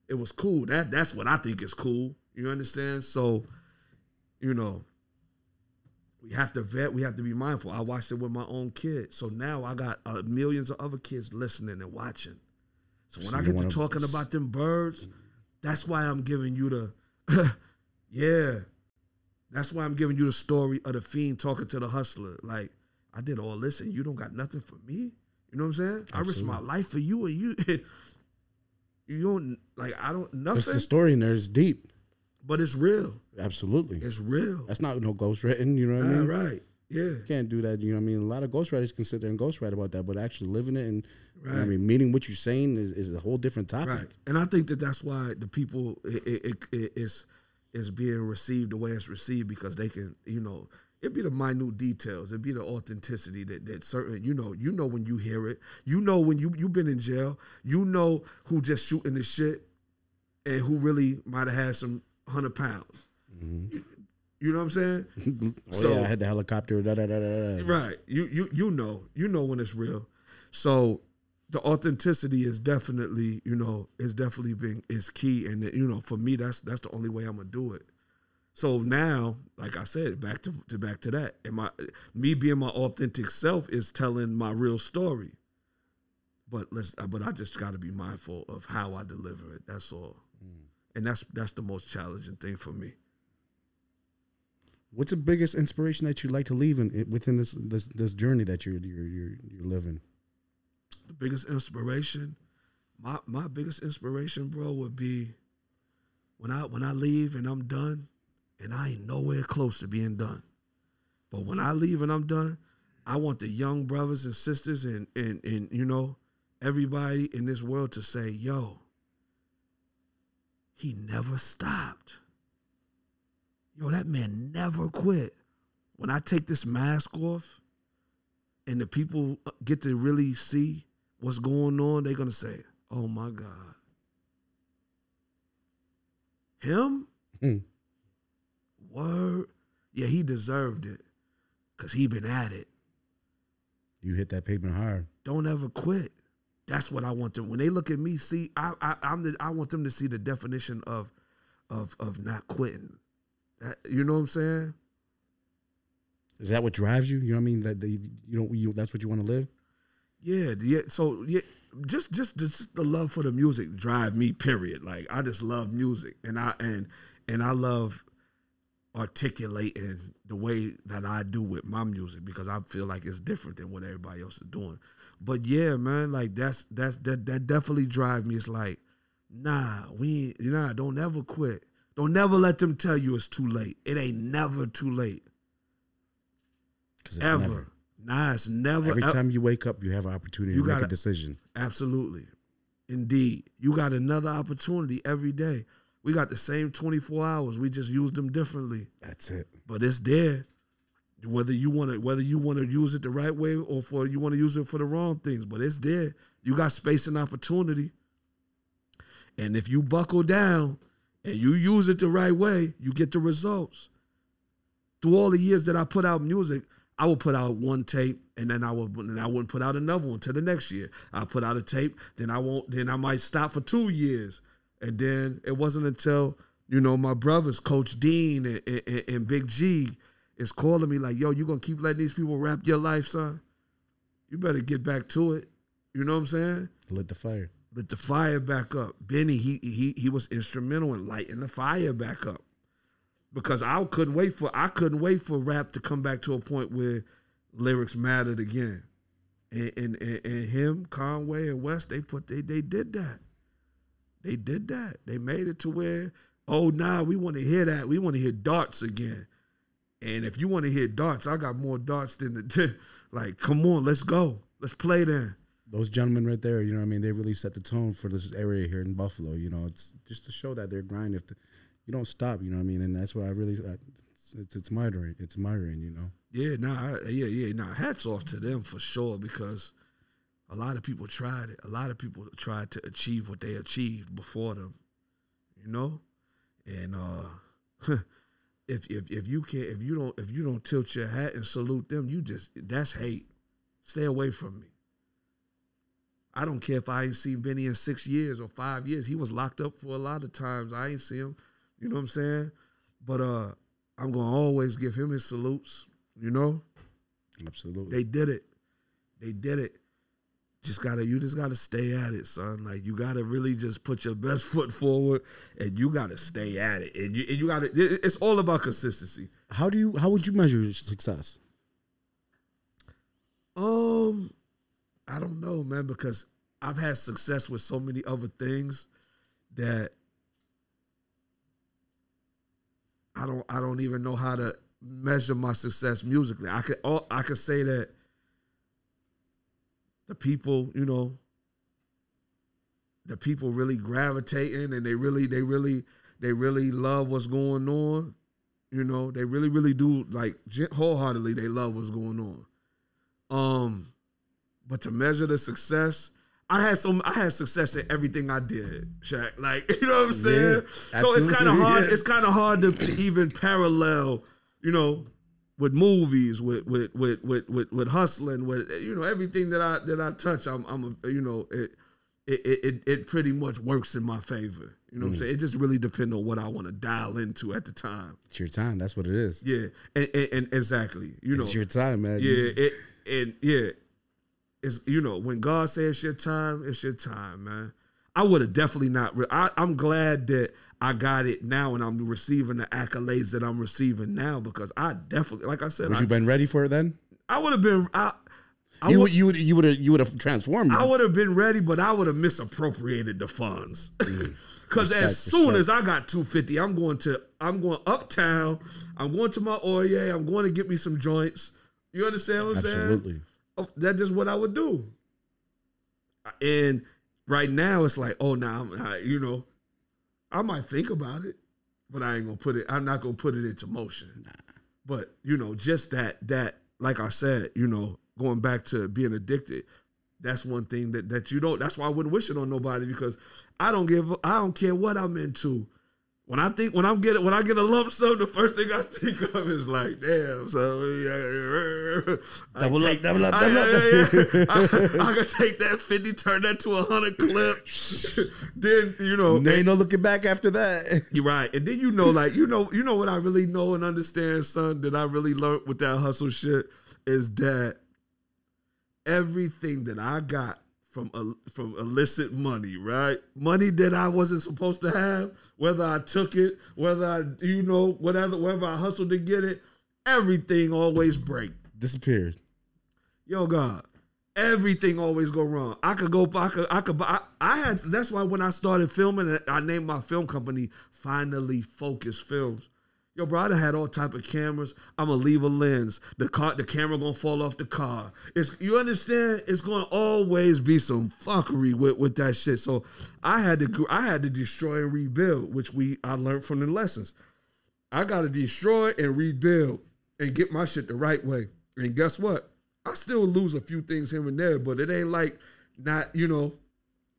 it was cool. That that's what I think is cool. You understand? So, you know, we have to vet. We have to be mindful. I watched it with my own kid, so now I got uh, millions of other kids listening and watching. So when I get to talking about them birds, that's why I'm giving you the, *laughs* yeah, that's why I'm giving you the story of the fiend talking to the hustler. Like I did all this, and you don't got nothing for me. You know what I'm saying? Absolutely. I risked my life for you, and you, *laughs* you don't like I don't That's nothing, the story in there is deep. but it's real. Absolutely. It's real. That's not no ghostwriting, you know what I mean? right. Yeah. You can't do that, you know what I mean? A lot of ghostwriters can sit there and ghostwrite about that, but actually living it and you know I mean, meaning what you're saying is, is a whole different topic. Right. And I think that that's why the people it, it, it, it is being received the way it's received because they can, you know, it'd be the minute details, it'd be the authenticity that that certain, you know, you know when you hear it, you know when you you've been in jail, you know who just shooting the shit, and who really might have had some hundred pounds. Mm-hmm. You know what I'm saying? *laughs* Oh So- yeah, I had the helicopter. Da, da, da, da, da. Right. You you you know. You know when it's real. So the authenticity is definitely, you know, is definitely being is key. And you know, for me, that's that's the only way I'm gonna do it. So now, like I said, back to, to back to that. And my me being my authentic self is telling my real story. But let's uh, but I just gotta be mindful of how I deliver it. That's all. Mm. And that's that's the most challenging thing for me. What's the biggest inspiration that you'd like to leave in, within this this this journey that you're you're you're, you're living? The biggest inspiration my my biggest inspiration bro would be when i when i leave and i'm done and i ain't nowhere close to being done. But when i leave and i'm done i want the young brothers and sisters and and and you know everybody in this world to say yo he never stopped. Yo that man never quit. When i take this mask off and the people get to really see what's going on, they're gonna say, "Oh my God, him? Hmm. Word? Yeah, he deserved it, cause he been at it. You hit that pavement hard. Don't ever quit. That's what I want them. When they look at me, see, I, I, I'm the, I want them to see the definition of, of, of not quitting. That, you know what I'm saying? Is that what drives you? You know what I mean? That, that you you don't you that's what you want to live? Yeah, yeah. So yeah, just just just the love for the music drive me. Period. Like I just love music, and I and and I love articulating the way that I do with my music because I feel like it's different than what everybody else is doing. But yeah, man, like that's that's that that definitely drive me. It's like, nah, we ain't- nah, don't ever quit. Don't never let them tell you it's too late. It ain't never too late. Ever. never. Nah, it's never Every time you wake up, you have an opportunity You to make a decision. Absolutely. Indeed. You got another opportunity every day. We got the same 24 hours. We just use them differently. That's it. But it's there. Whether you want to whether you want to use it the right way or for you want to use it for the wrong things, but it's there. You got space and opportunity. And if you buckle down and you use it the right way, you get the results. Through all the years that I put out music, I would put out one tape and then I would and I wouldn't put out another one till the next year. I put out a tape, then I won't then I might stop for two years. And then it wasn't until, you know, my brothers, Coach Dean and, and, and Big G, is calling me like, yo, you gonna keep letting these people rap your life, son? You better get back to it. You know what I'm saying? Lit the fire. lit the fire back up. Benny, he he he was instrumental in lighting the fire back up. Because I couldn't wait for I couldn't wait for rap to come back to a point where lyrics mattered again. And and, and, and him, Conway and West, they put they they did that. They did that. They made it to where, oh nah, we want to hear that. We want to hear darts again. And if you want to hear darts, I got more darts than *laughs* the like, come on, let's go. Let's play then. Those gentlemen right there, you know what I mean? They really set the tone for this area here in Buffalo. You know, it's just to show that they're grinding. If the, you don't stop, you know what I mean? And that's why I really, I, it's, it's, admiring. It's admiring, you know? Yeah, nah, I- yeah, yeah, nah. Hats off to them for sure because a lot of people tried it. A lot of people tried to achieve what they achieved before them, you know. And uh, *laughs* if if if you can't, if you don't, if you don't tilt your hat and salute them, you just that's hate. Stay away from me. I don't care if I ain't seen Benny in six years or five years. He was locked up for a lot of times. I ain't see him. You know what I'm saying? But uh, I'm gonna always give him his salutes. You know. Absolutely. They did it. They did it. Just gotta, you just gotta stay at it, son. Like you gotta really just put your best foot forward, and you gotta stay at it. And you, and you gotta. It's all about consistency. how do you, how would you measure your success? Um, I don't know, man, because I've had success with so many other things that I don't I don't even know how to measure my success musically. I could all I could say that the people, you know, the people really gravitating and they really they really they really love what's going on. You know, they really really do like wholeheartedly they love what's going on. Um, but to measure the success, I had some. I had success in everything I did, Shaq. Like *laughs* you know what I'm saying. so it's kind of hard. yeah. It's kind of hard to, to even parallel, you know, with movies, with with with with with, with hustling, with you know everything that I that I touch. I'm I'm a, you know it. It, it, it, it pretty much works in my favor. You know what I'm Mm. saying? It just really depends on what I want to dial into at the time. It's your time. That's what it is. Yeah. And, and, and exactly. You know, it's your time, man. yeah, it and yeah, it's you know when God says it's your time, it's your time, man. I would have definitely not. Re- I, I'm glad that I got it now, and I'm receiving the accolades that I'm receiving now because I definitely, like I said, Would I, you been ready for it then? I would have been. I, I you would, you would you would have you would have transformed. I would have been ready, but I would have misappropriated the funds. Mm. *laughs* Because as soon respect. as I got 250, I'm going to I'm going uptown. I'm going to my Oye. I'm going to get me some joints. You understand what I'm saying? Absolutely. Oh, that's just what I would do. And right now, it's like, oh, now I'm, I- you know, I might think about it, but I ain't gonna put it. I'm not gonna put it into motion. But you know, just that that, like I said, you know, going back to being addicted. That's one thing that that you don't. That's why I wouldn't wish it on nobody because I don't give. I don't care what I'm into. When I think when I'm getting when I get a lump sum, the first thing I think of is like, damn, so yeah, I Double up, take- double up, I- double up. yeah, yeah. *laughs* I, I could take that fifty, turn that to a hundred clip. *laughs* then you know, There ain't no looking back after that. *laughs* you're right. And then you know, like, you know, you know what I really know and understand, son, that I really learned with that hustle shit is that everything that I got from il- from illicit money, right? Money that I wasn't supposed to have, whether I took it, whether I, you know, whatever, whether I hustled to get it, everything always break. Disappeared. Yo, God, everything always go wrong. I could go, I could, I could, I, I had. That's why when I started filming, I named my film company Finally Focus Films. Yo, bro, I had all type of cameras. I'm gonna leave a lens. The car, the camera gonna fall off the car. It's you understand? It's gonna always be some fuckery with, with that shit. So I had to, I had to destroy and rebuild, which we I learned from the lessons. I gotta destroy and rebuild and get my shit the right way. And guess what? I still lose a few things here and there, but it ain't like not, you know,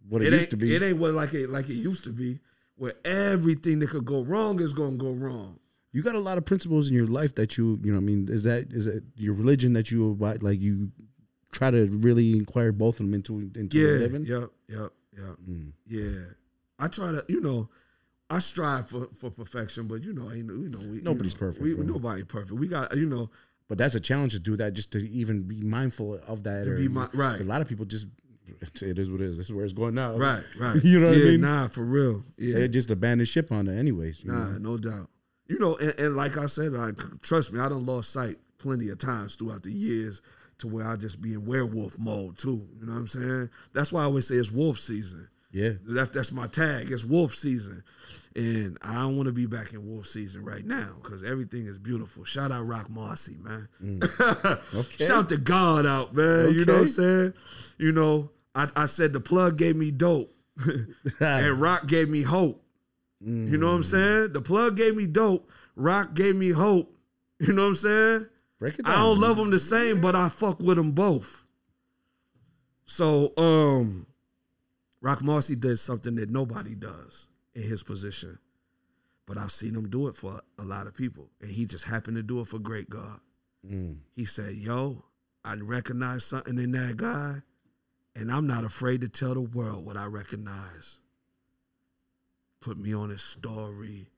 What it, it, used to be. It ain't what like it like it used to be, where everything that could go wrong is gonna go wrong. You got a lot of principles in your life that you you know what I mean is that is it your religion that you abide like you try to really inquire both of them into into Yeah, your living yep, yep, yep. Mm. Yeah, I try to, you know, I strive for, for perfection, but you know, you know, we, you Nobody's know, perfect, We, bro. nobody perfect. We got, you know, but that's a challenge to do that just to even be mindful of that To or be mi- right. a lot of people just *laughs* it is what it is. This is where it's going now. Right, right. *laughs* you know what yeah, I mean? Nah, for real. Yeah. They just abandoned ship on it, anyways. Nah, know? no doubt. You know, and, and like I said, like trust me, I done lost sight plenty of times throughout the years to where I just be in werewolf mode too. You know what I'm saying? That's why I always say it's wolf season. Yeah. That's that's my tag. It's wolf season, and I don't want to be back in wolf season right now because everything is beautiful. Shout out Roc Marci, man. Mm. *laughs* Okay. Shout the God out, man. Okay. You know what I'm saying? You know, I, I said the plug gave me dope, *laughs* and Roc gave me hope. You know what I'm saying? The plug gave me dope. Roc gave me hope. *laughs* You know what I'm saying? Break it down. I don't love them the same, but I fuck with them both. So, um, Roc Marci did something that nobody does in his position, but I've seen him do it for a lot of people, and he just happened to do it for Grea8gawd. Mm. He said, "Yo, I recognize something in that guy, and I'm not afraid to tell the world what I recognize." Put me on his story,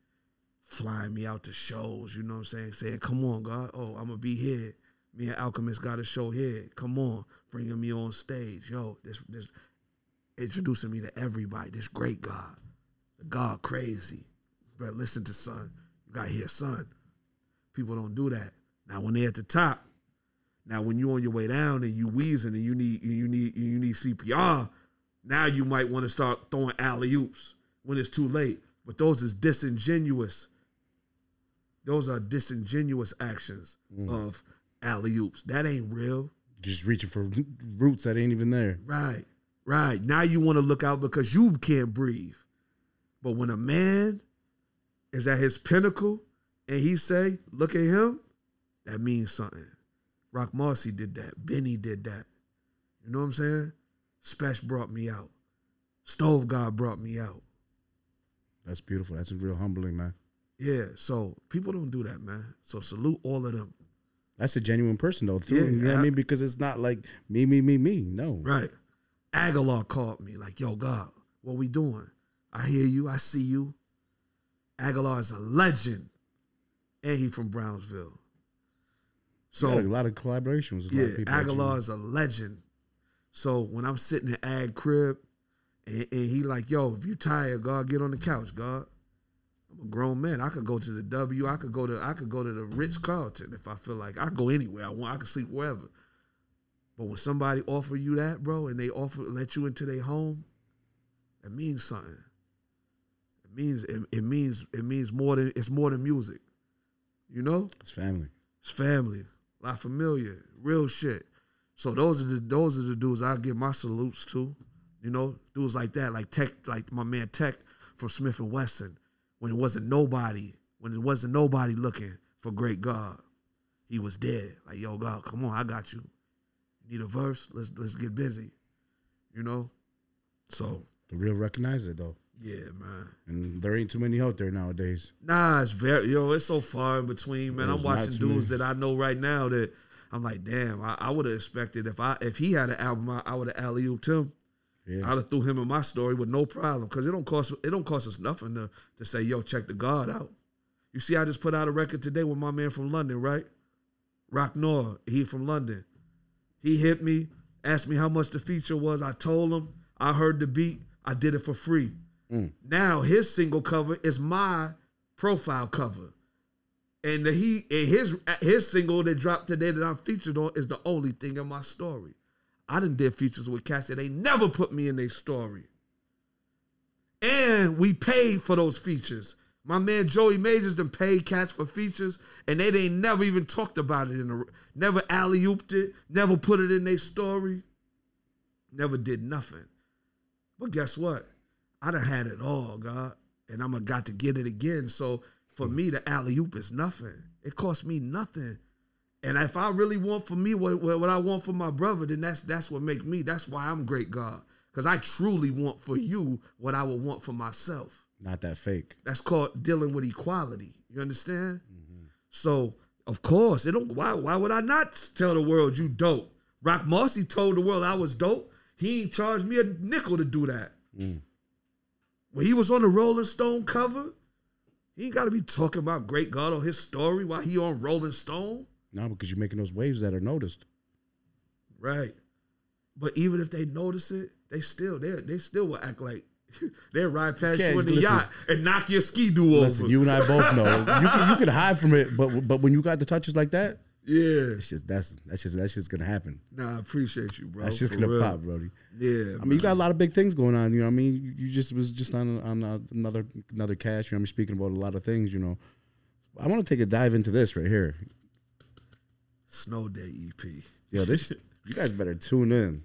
flying me out to shows. You know what I'm saying? Saying, "Come on, God. Oh, I'm gonna be here. Me and Alchemist got a show here. Come on, bringing me on stage. Yo, this this introducing me to everybody. This great God, the God crazy. But listen to son. You gotta hear son. People don't do that. Now when they're at the top, now when you on your way down and you wheezing and you need you need you need CPR, now you might want to start throwing alley oops when it's too late. But those is disingenuous. Those are disingenuous actions mm. of alley oops. That ain't real. Just reaching for roots that ain't even there. Right, right. Now you want to look out because you can't breathe. But when a man is at his pinnacle and he say, "Look at him," that means something. Roc Marci did that. Benny did that. You know what I'm saying? Spesh brought me out. Stove God brought me out. That's beautiful. That's real humbling, man. Yeah. So people don't do that, man. So salute all of them. That's a genuine person though. Through, Yeah, you know what I- mean? Because it's not like me, me, me, me. No. Right. Agallah called me like, yo, God, what we doing? I hear you. I see you. Agallah is a legend. And he from Brownsville. So a lot of collaborations with a lot of yeah, people. Agallah is a legend. So when I'm sitting in Ag crib and, and he like, yo, if you tired, God, get on the couch, God. I'm a grown man. I could go to the W. I could go to I could go to the Ritz Carlton if I feel like I could go anywhere I want. I could sleep wherever. But when somebody offer you that, bro, and they offer let you into their home, it means something. It means it, it means it means more than it's more than music. You know? It's family. It's family, La Familia, real shit. So those are the those are the dudes I give my salutes to. You know, dudes like that, like Tek, like my man Tek from Smif-N-Wessun, when it wasn't nobody, when it wasn't nobody looking for great God, he was there. Like, yo, God, come on, I got you. Need a verse? Let's let's get busy. You know? So, The real recognize it though. yeah, man. And there ain't too many out there nowadays. Nah, it's very yo. It's so far in between, man. I'm watching dudes many. that I know right now that I'm like, damn. I, I would have expected if I if he had an album, I, I would have alley ooped him. Yeah. I'd have threw him in my story with no problem because it don't cost it don't cost us nothing to to say, yo, check the God out. You see, I just put out a record today with my man from London, right? Rock Nor, he from London. He hit me, asked me how much the feature was. I told him. I heard the beat. I did it for free. Mm. Now his single cover is my profile cover, and the, he and his his single that dropped today that I'm featured on is the only thing in my story. I done did features with cats that they never put me in their story, and we paid for those features. My man Joey Majors done paid cats for features, and they ain't never even talked about it in the never alley ooped it, never put it in their story, never did nothing. But guess what? I done had it all, God, and I'm going got to get it again. So for me, the alley oop is nothing. It cost me nothing. And if I really want for me what, what I want for my brother, then that's that's what make me. That's why I'm great, God, because I truly want for you what I would want for myself. Not that fake. That's called dealing with equality. You understand? Mm-hmm. So of course, it don't. Why? Why would I not tell the world you dope? Roc Marci told the world I was dope. He ain't charged me a nickel to do that. Mm. When he was on the Rolling Stone cover, he ain't got to be talking about Grea8gawd on his story while he on Rolling Stone. No, because you're making those waves that are noticed. Right. But even if they notice it, they still they they still will act like *laughs* they'll ride past can't- you in the listen. yacht and knock your ski do over. Listen, you and I both know *laughs* you can you can hide from it, but but when you got the touches like that, yeah. it's just that's that's just that's just gonna happen. Nah, I appreciate you, bro. That's just gonna real. pop, Brody. Yeah. I mean, you got a lot of big things going on. You know, what I mean, you, you just was just on on another another cash. You know, I'm speaking about a lot of things. You know, I want to take a dive into this right here. Snow Day EP. Yo, this you guys better tune in.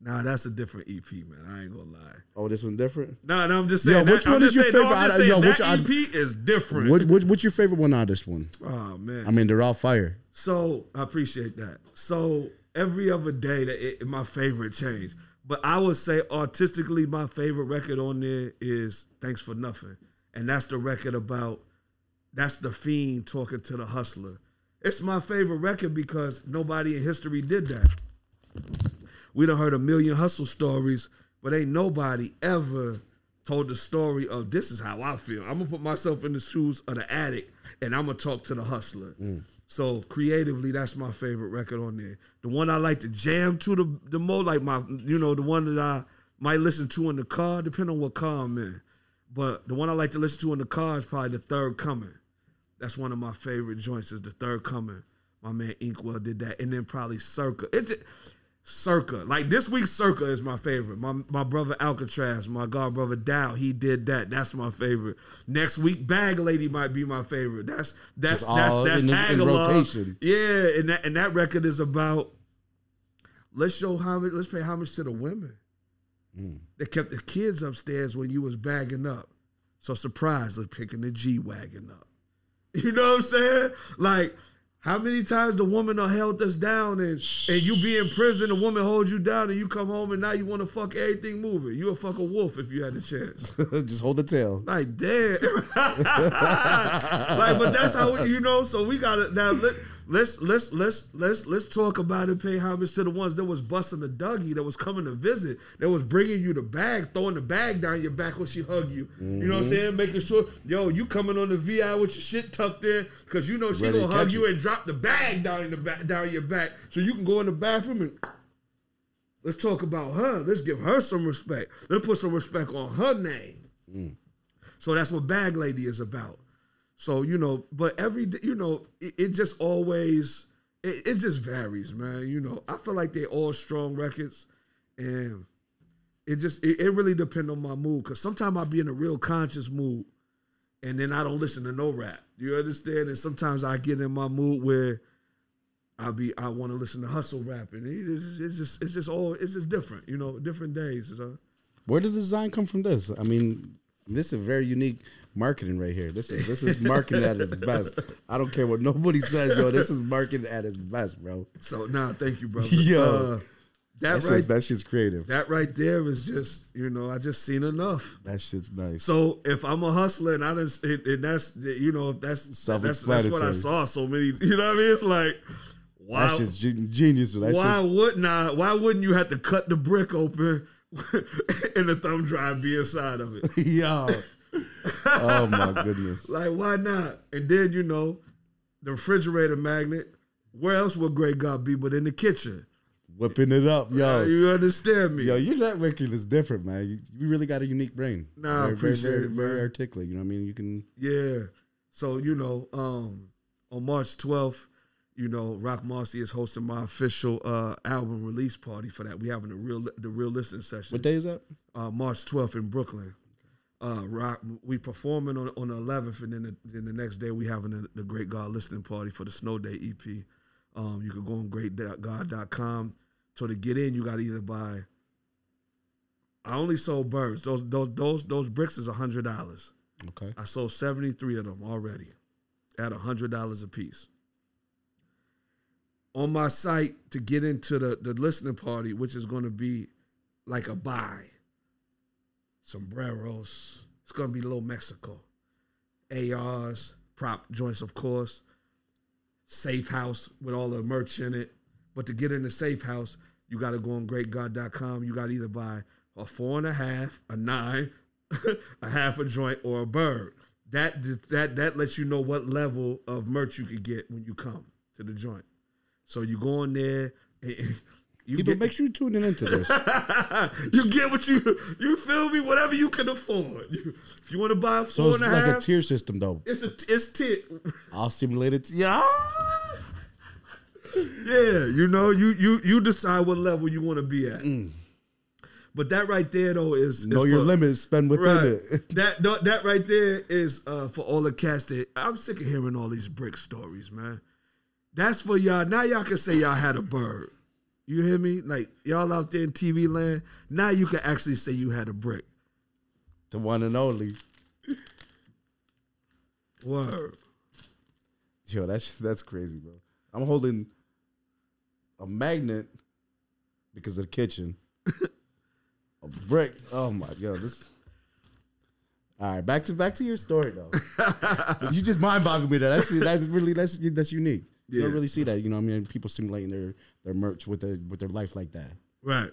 Nah, that's a different EP, man. I ain't gonna lie. Oh, this one's different. Nah, no, I'm just saying. Yo, which that, one I'm is your saying, No, I'm favorite just saying yo, that which EP is different. What, what what's your favorite one on this one? oh man. I mean, they're all fire. So I appreciate that. So every other day that it, my favorite changed. But I would say artistically, my favorite record on there is Thanks for Nothing. And that's the record about that's the fiend talking to the hustler. It's my favorite record because nobody in history did that. We done heard a million hustle stories, but ain't nobody ever told the story of this is how I feel. I'm gonna put myself in the shoes of the addict and I'm gonna talk to the hustler. Mm. So creatively, that's my favorite record on there. The one I like to jam to the the most, like my, you know, the one that I might listen to in the car, depending on what car I'm in. But the one I like to listen to in the car is probably the Third Coming. That's one of my favorite joints. Is the Third Coming. My man Inkwell did that, and then probably Circa. It just, Circa. Like this week, Circa is my favorite. My my brother Alcatraz, my god brother Dow, he did that. That's my favorite. Next week, Bag Lady might be my favorite. That's that's Just that's that's in- in rotation. Yeah, and that and that record is about let's show homage, let's pay homage to the women. Mm. They kept the kids upstairs when you was bagging up. So surprise, they're picking the G wagon up. *laughs* You know what I'm saying? Like, how many times the woman done held us down and and you be in prison, the woman holds you down and you come home and now you want to fuck everything moving. You a fuck a wolf if you had the chance. *laughs* just hold the tail. Like, damn. *laughs* like, but that's how we, you know. So we gotta now let, let's let's let's let's let's talk about it. Pay homage to the ones that was busting the Dougie, that was coming to visit, that was bringing you the bag, throwing the bag down your back when she hugged you. You know what I'm mm-hmm. saying? Making sure, yo, you coming on the VI with your shit tucked in, because you know she Ready gonna hug you it. and drop the bag down in the back, down your back, so you can go in the bathroom and. Let's talk about her. Let's give her some respect. Let's put some respect on her name. Mm. So that's what Bag Lady is about. So you know, but every you know, it, it just always it, it just varies, man. You know, I feel like they're all strong records, and it just it, it really depends on my mood. Cause sometimes I'll be in a real conscious mood, and then I don't listen to no rap. You understand? And sometimes I get in my mood where I'll be I want to listen to hustle rap, and it is, it's just it's just all it's just different. You know, different days. So. Where did the design come from? This, I mean, this is very unique marketing right here. This is this is marketing at its best. I don't care what nobody says, yo. This is marketing at its best, bro. So nah, thank you, brother. *laughs* Yo. Uh, that That right shit's, that shit's creative. That right there is just, you know, I just seen enough. That shit's nice. So if I'm a hustler and I didn't, and and that's, you know, if that's that's, that's what I saw. So many, *laughs* you know what I mean? It's like, why, that shit's genius. That why shit's, wouldn't I? Why wouldn't you have to cut the brick open *laughs* and the thumb drive be inside of it? yo. Oh my goodness. *laughs* Like, why not? And then you know, the refrigerator magnet. Where else would Grea8gawd be but in the kitchen? Whipping it up, yo. Uh, you understand me? Yo, your networking is different, man. You, you really got a unique brain. Nah, I very, very, appreciate very, it, very man. articulate. You know what I mean? You can. Yeah. So, you know, um, on March 12th, you know, Roc Marci is hosting my official uh, album release party for that. We having a real the real listening session. What day is that? Uh, March 12th in Brooklyn. Uh, rock, we performing on, on the 11th, and then the, then the next day we having the, the Grea8gawd listening party for the Snow Day EP. Um, you can go on grea8gawd.com. So to get in, you got to either buy. I only sold birds. Those those those those bricks is hundred dollars. Okay. I sold 73 of them already at $100 a piece. On my site to get into the, the listening party, which is going to be like a buy, sombreros, it's to be little Mexico, ARs, prop joints, of course, safe house with all the merch in it. But to get in the safe house, you got to go on grea8gawd.com. You got to either buy a four and a half, a nine, *laughs* a half a joint, or a bird. That that that lets you know what level of merch you could get when you come to the joint. So you go in there. You People, get, make sure you tuning into this. *laughs* you get what you you feel me. Whatever you can afford. You, if you want to buy a So four it's and a half, like a tier system, though. it's a it's. I'll simulate it. *laughs* Yeah. Yeah, you know, you you you decide what level you want to be at. But that right there though is Mm. Know is your for- limits. Spend within Right. it. *laughs* that that that right there is uh, for all the cats that I'm sick of hearing all these brick stories, man. That's for y'all. Now y'all can say y'all had a bird. You hear me? Like y'all out there in TV land. Now you can actually say you had a brick. The one and only. Word. Yo, that's that's crazy, bro. I'm holding a magnet because of the kitchen. *laughs* a brick. Oh my god, this. All right, back to back to your story though. *laughs* you just mind boggled me. That that's that's really that's that's unique. You don't really see that. You know, what I mean, people simulating their their merch with their with their life like that. Right.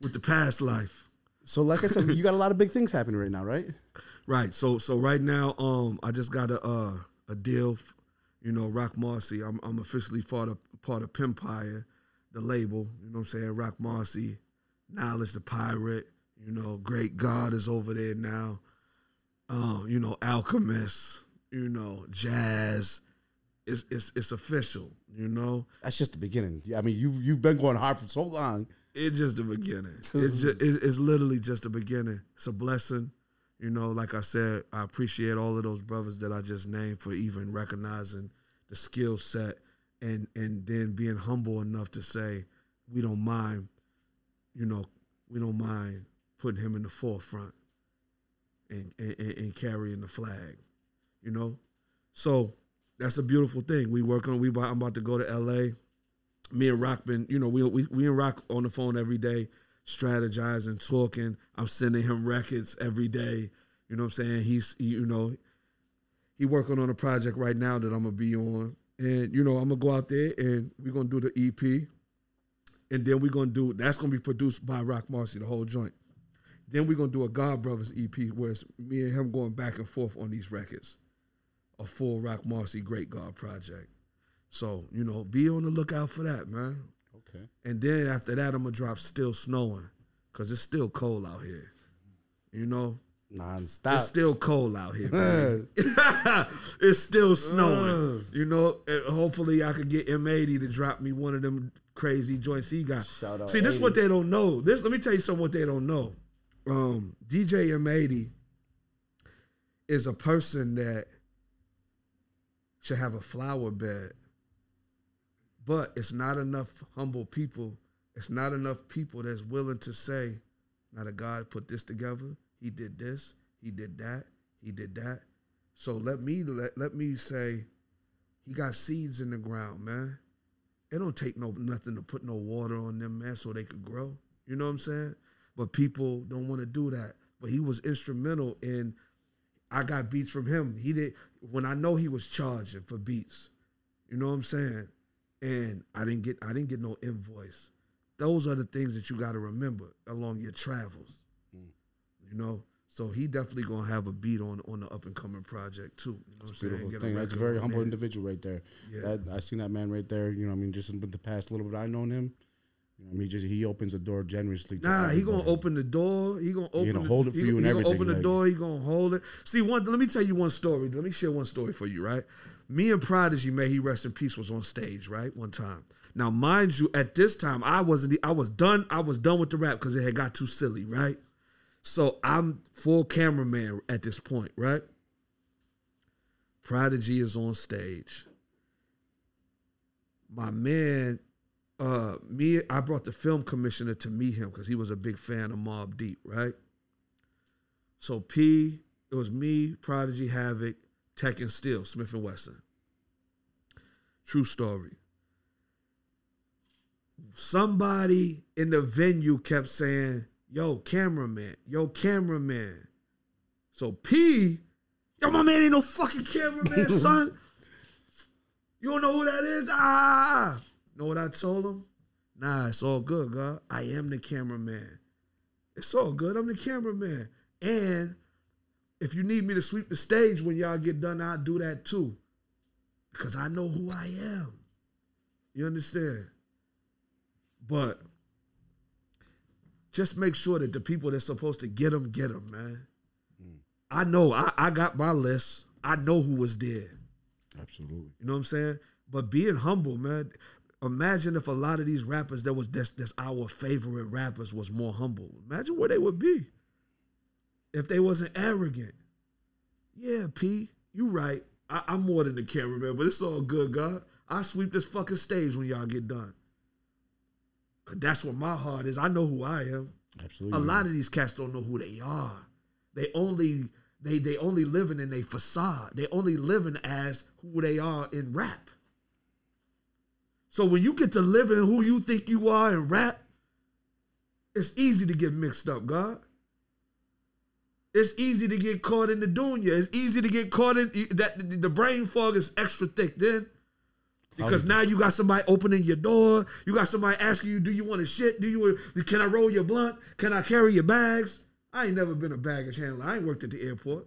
With the past life. So, like I said, you got a lot of big things happening right now, right? *laughs* Right. So so right now, um, I just got a uh, a deal. You know, Roc Marci. I'm I'm officially part of part of Pimpire, the label. You know what I'm saying? Roc Marci, Knowledge the Pirate. You know, Great God is over there now. Um, you know, Alchemist. You know, Jazz. It's it's it's official. You know, That's just the beginning. I mean, you've you've been going hard for so long. it's just the beginning. *laughs* It's just it's, literally just the beginning. It's a blessing. You know, like I said, I appreciate all of those brothers that I just named for even recognizing the skill set and and then being humble enough to say we don't mind, you know, we don't mind putting him in the forefront and, and- and carrying the flag, you know. So that's a beautiful thing. We work on. We about, I'm about to go to L.A. Me and Rockman, you know, we we we and Roc on the phone every day, strategizing, talking. I'm sending him records every day. You know what I'm saying? He's, he, you know, he working on a project right now that I'm gonna be on, and you know, I'm gonna go out there and we're gonna do the EP, and then we're gonna do that's gonna be produced by Roc Marci, the whole joint. Then we're gonna do a God Brothers EP where it's me and him going back and forth on these records, a full Roc Marci Great God project. So you know, be on the lookout for that, man. Okay. And then after that, I'm gonna drop "Still Snowing" because it's still cold out here. You know, Non-stop. it's still cold out here. man. *laughs* *laughs* it's still snowing. You know, hopefully I could get M80 to drop me one of them crazy joints he got. Shout out See, this is what they don't know. This let me tell you something what they don't know. Um, DJ M80 is a person that should have a flower bed. But it's not enough humble people. It's not enough people that's willing to say, now that God put this together, he did this, he did that, he did that. So let me let, let me say, he got seeds in the ground, man. It don't take no nothing to put no water on them, man, so they could grow. You know what I'm saying? But people don't want to do that. But he was instrumental in I got beats from him. He did when I know he was charging for beats. You know what I'm saying? And I didn't get I didn't get no invoice. Those are the things that you got to remember along your travels. Mm. You know, so he definitely gonna have a beat on on the up and coming project too. You know what Beautiful thing. That's a very humble there. individual right there. Yeah. That I seen that man right there. You know, what I mean, just in the past little bit I known him. I mean, just he opens the door generously. To Nah, he gonna open the door. He gonna open. He gonna the- hold it for he, you and he everything, Gonna open the door. He gonna hold it. See, one. Let me tell you one story. Let me share one story for you. Right, me and Prodigy, may he rest in peace, was on stage. Right, one time. Now, mind you, at this time, I wasn't. I was done. I was done with the rap because it had got too silly. Right. So I'm full cameraman at this point. Right. Prodigy is on stage. My man uh me I brought the film commissioner to meet him because he was a big fan of Mobb Deep, right? So P, it was me, Prodigy, Havoc, Tek and Steele, Smith and Wesson. True story. Somebody in the venue kept saying, "Yo, cameraman, yo, cameraman." So P, yo, my man ain't no fucking cameraman, *laughs* son. You don't know who that is? Ah. Know what I told him? Nah, it's all good, God. I am the cameraman. It's all good. I'm the cameraman. And if you need me to sweep the stage when y'all get done, I'll do that too. Because I know who I am. You understand? but just make sure that the people that's supposed to get them get them, man. Mm. I know I, I got my list. I know who was there. Absolutely. You know what I'm saying? But being humble, man. Imagine if a lot of these rappers that was that's, that's our favorite rappers was more humble. Imagine where they would be if they wasn't arrogant. Yeah, P, you right. I, I'm more than the cameraman, but it's all good, God. I sweep this fucking stage when y'all get done. That's what my heart is. I know who I am. Absolutely. A lot of these cats don't know who they are. They only they they only living in a facade. They only living as who they are in rap. So when you get to live in who you think you are and rap, it's easy to get mixed up, God. It's easy to get caught in the dunya. It's easy to get caught in that the brain fog is extra thick then. Because now you got somebody opening your door. You got somebody asking you, "Do you want to shit? Do you? Can I roll your blunt? Can I carry your bags?" I ain't never been a baggage handler. I ain't worked at the airport.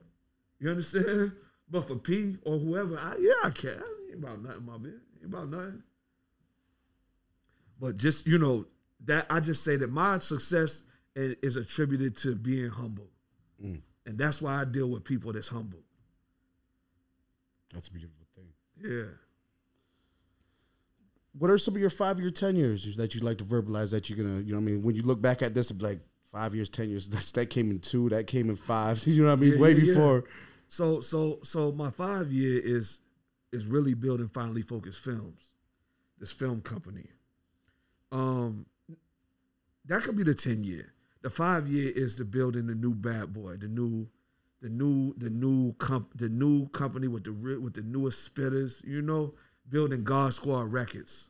You understand? But for P or whoever, I, yeah, I can. Ain't about nothing, my man. Ain't about nothing. But just you know that I just say that my success is attributed to being humble, Mm. and that's why I deal with people that's humble. That's a beautiful thing. Yeah. What are some of your five year, ten years that you'd like to verbalize that you're gonna, you know, what I mean, when you look back at this, like five years, ten years. *laughs* That's, that came in two, that came in five. *laughs* You know what I mean? Yeah, Way yeah, yeah. before. So so so my five year is is really building finally focused films, this film company. Um, that could be the ten year. The five year is the building the new bad boy, the new, the new the new comp the new company with the re- with the newest spitters. You know, building God Squad Records.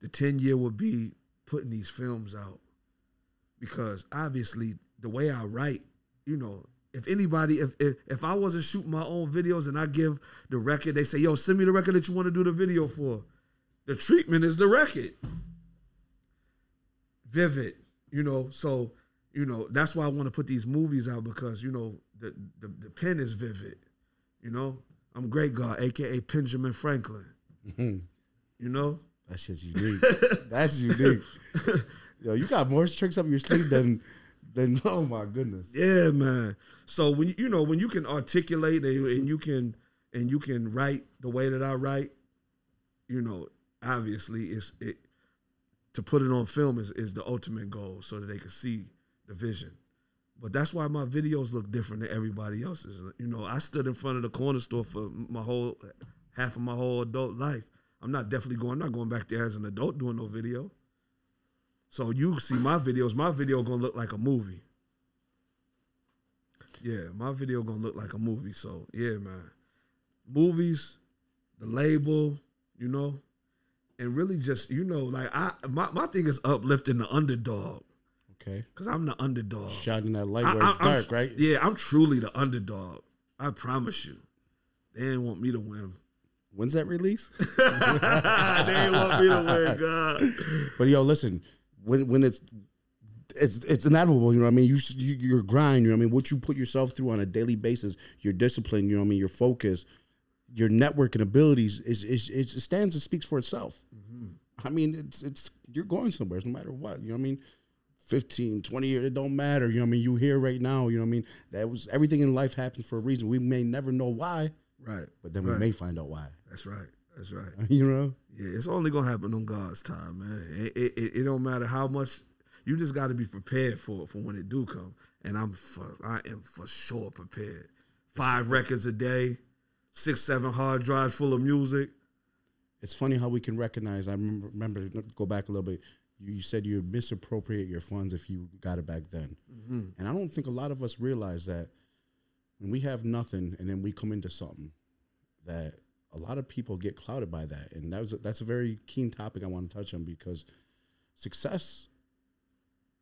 The ten year would be putting these films out because obviously the way I write, you know, if anybody, if, if if I wasn't shooting my own videos and I give the record, they say, "Yo, send me the record that you want to do the video for." The treatment is the record. Vivid, you know. So, you know, that's why I want to put these movies out because you know the the, the pen is vivid. You know, I'm Grea8gawd, aka Benjamin Franklin. Mm-hmm. You know, That shit's unique. That's unique. *laughs* Yo, you got more tricks up your sleeve than, than oh my goodness. Yeah, man. So when you- you know when you can articulate and, and you can and you can write the way that I write, you know, obviously it's it to put it on film is, is the ultimate goal so that they can see the vision. But that's why my videos look different than everybody else's. You know, I stood in front of the corner store for my whole half of my whole adult life. I'm not definitely going. I'm not going back there as an adult doing no video. So you see my videos. My video gonna look like a movie. Yeah, my video gonna look like a movie. So yeah, man. Movies, the label, you know, and really just you know, like I my, my thing is uplifting the underdog Okay. because I'm the underdog. Shining that light where I- it's I'm dark, right? Yeah, I'm truly the underdog. I promise you. They didn't want me to win. When's that release? *laughs* they didn't want me to win, *laughs* God. But yo, listen, when when it's it's it's inevitable, you know what I mean? You, you your grind, you know what I mean? What you put yourself through on a daily basis, your discipline, you know what I mean? Your focus, your networking abilities is is it stands and speaks for itself. Mm-hmm. I mean, it's it's you're going somewhere no matter what, you know what I mean? 15, 20 years, it don't matter. You know what I mean? You here right now, you know what I mean? That was everything in life happens for a reason. We may never know why, Right. but then Right. we may find out why. That's right. That's right. *laughs* You know? Yeah, it's only gonna happen on God's time, man. It, it, it, it don't matter how much. You just got to be prepared for it for when it do come. And I'm for I am for sure prepared. Five records a day, six seven hard drives full of music. It's funny how we can recognize. I remember, remember go back a little bit. You, you said you misappropriate your funds if you got it back then, mm-hmm. and I don't think a lot of us realize that when we have nothing and then we come into something, that a lot of people get clouded by that, and that was that's a very keen topic I want to touch on because success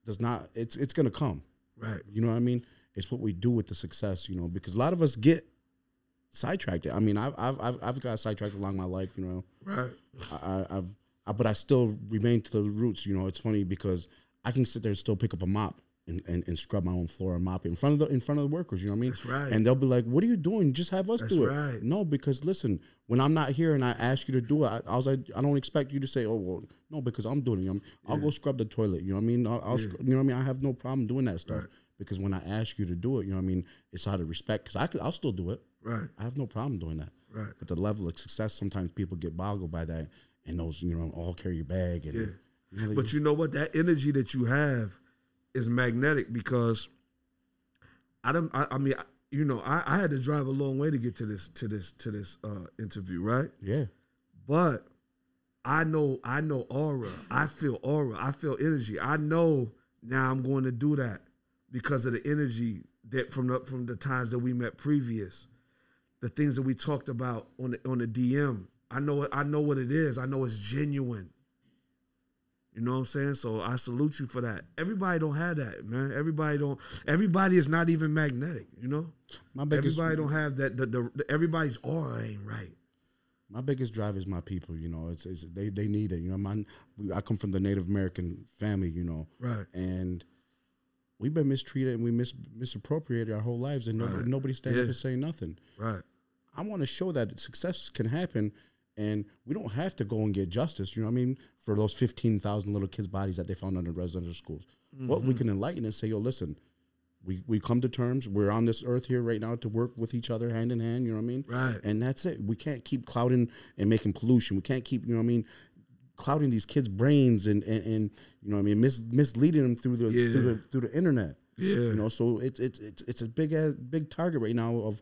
does not. It's it's gonna come. Right. You know what I mean? It's what we do with the success, you know, because a lot of us get sidetracked. It. I mean, I've I've I've, I've got sidetracked along my life, you know. Right. I, I've, I, but I still remain to the roots. You know, it's funny because I can sit there and still pick up a mop and, and, and scrub my own floor and mop it in front of the in front of the workers. You know what I mean? That's right. And they'll be like, "What are you doing? Just have us That's do it." right. No, because listen, when I'm not here and I ask you to do it, I, I was like, I don't expect you to say, "Oh, well, no," because I'm doing it. You know I mean? I'll go scrub the toilet. You know what I mean? I'll, I'll scr- you know what I mean? I have no problem doing that stuff because when I ask you to do it, you know what I mean? It's out of respect because I could, I'll still do it. Right. I have no problem doing that. Right. But the level of success, sometimes people get boggled by that, and those, you know, all carry your bag and. Yeah. You know, But you know what? That energy that you have is magnetic because I don't. I, I mean, I, you know, I, I had to drive a long way to get to this to this to this uh, interview, right? yeah, But I know I know aura. I feel aura. I feel energy. I know now I'm going to do that because of the energy that from the from the times that we met previous, the things that we talked about on the on the DM. I know. I know what it is. I know it's genuine. You know what I'm saying? So I salute you for that. Everybody don't have that, man. Everybody don't. Everybody is not even magnetic. You know. my biggest Everybody don't have that. The, the, the everybody's aura ain't right. my biggest drive is my people. You know, it's, it's they they need it. You know, my I come from the Native American family. You know, Right. and we've been mistreated and we mis misappropriated our whole lives, and nobody, Right. nobody stand up and say nothing. Right. I want to show that success can happen, and we don't have to go and get justice. You know what I mean? For those fifteen thousand little kids' bodies that they found under residential schools, what Mm-hmm. we can enlighten and say, yo, listen. We, we come to terms. We're on this earth here right now to work with each other hand in hand. You know what I mean? Right. And that's it. We can't keep clouding and making pollution. We can't keep, you know what I mean, clouding these kids' brains and, and, and you know I mean, mis- misleading them through the Yeah. through the through the internet. Yeah. You know, so it's it's it's it's a big uh, big target right now of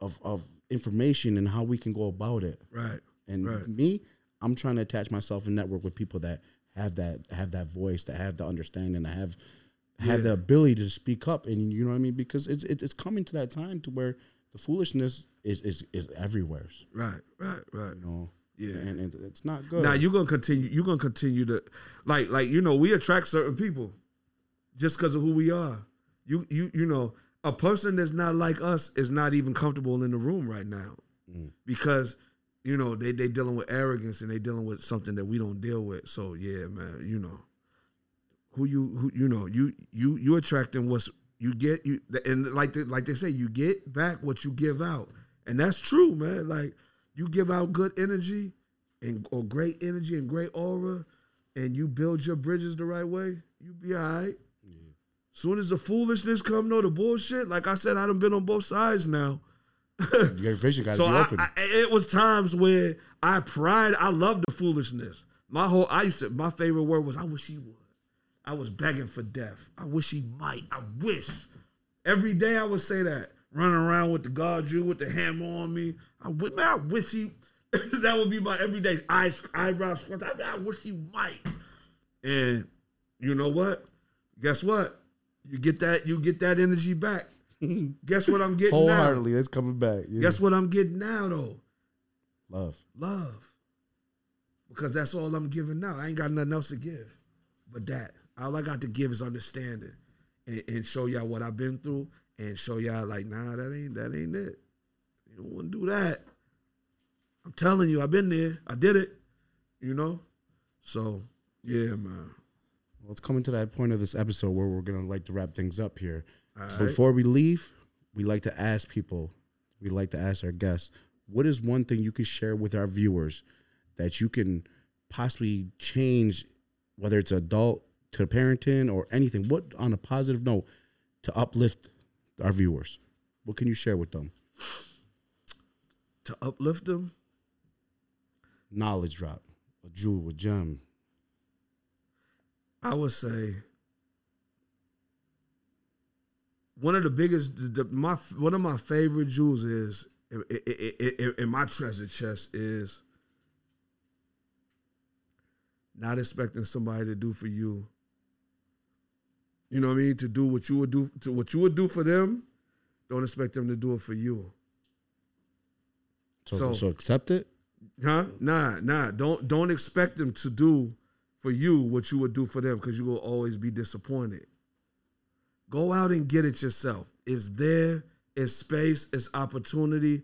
of of information and how we can go about it. Right. And Right. me, I'm trying to attach myself and network with people that have that have that voice, that have the understanding, that have have the ability to speak up. And you know what I mean? Because it's it's it's coming to that time to where the foolishness is is is everywhere. Right, right, right. You know. Yeah. And, and it's not good. Now you're gonna continue. You're gonna continue to, like, like you know, we attract certain people, just because of who we are. You, you, you know, a person that's not like us is not even comfortable in the room right now, mm. because, you know, they they dealing with arrogance and they dealing with something that we don't deal with. So yeah, man, you know, who you, who you know, you you you attracting what's you get you and like they, like they say, you get back what you give out, and that's true, man. Like you give out good energy and or great energy and great aura, and you build your bridges the right way, you be all right. Soon as the foolishness come, though, the bullshit, like I said, I done been on both sides now. your vision got to So be I, open. I, it was times where I pride, I loved the foolishness. My whole, I used to, my favorite word was, I wish he would. I was begging for death. I wish he might. I wish. Every day I would say that, running around with the guard you with the hammer on me. I would, man, I wish he. *laughs* that would be my everyday eyes, eyebrow scrunch. I, I wish he might. And you know what? Guess what? You get that. You get that energy back. *laughs* Guess what I'm getting now? Wholeheartedly, it's coming back. Yeah. Guess what I'm getting now though? Love. Love. Because that's all I'm giving now. I ain't got nothing else to give but that. All I got to give is understanding and, and show y'all what I've been through and show y'all like, nah, that ain't that ain't it. You don't want to do that. I'm telling you, I've been there. I did it. You know? So, yeah, man. Well, it's coming to that point of this episode where we're gonna like to wrap things up here. Right. Before we leave, we like to ask people, we like to ask our guests, what is one thing you could share with our viewers that you can possibly change, whether it's adult to parenting or anything? What on a positive note to uplift our viewers? What can you share with them? To uplift them, Knowledge drop, a jewel, a gem. I would say one of the biggest, the, the- my one of my favorite jewels is in, in- in- in my treasure chest is not expecting somebody to do for you. You know what I mean? To do what you would do to what you would do for them. Don't expect them to do it for you. So, So- so accept it. Huh? Nah, nah. Don't don't expect them to do for you what you would do for them because you will always be disappointed. Go out and get it yourself. It's there, it's space, it's opportunity,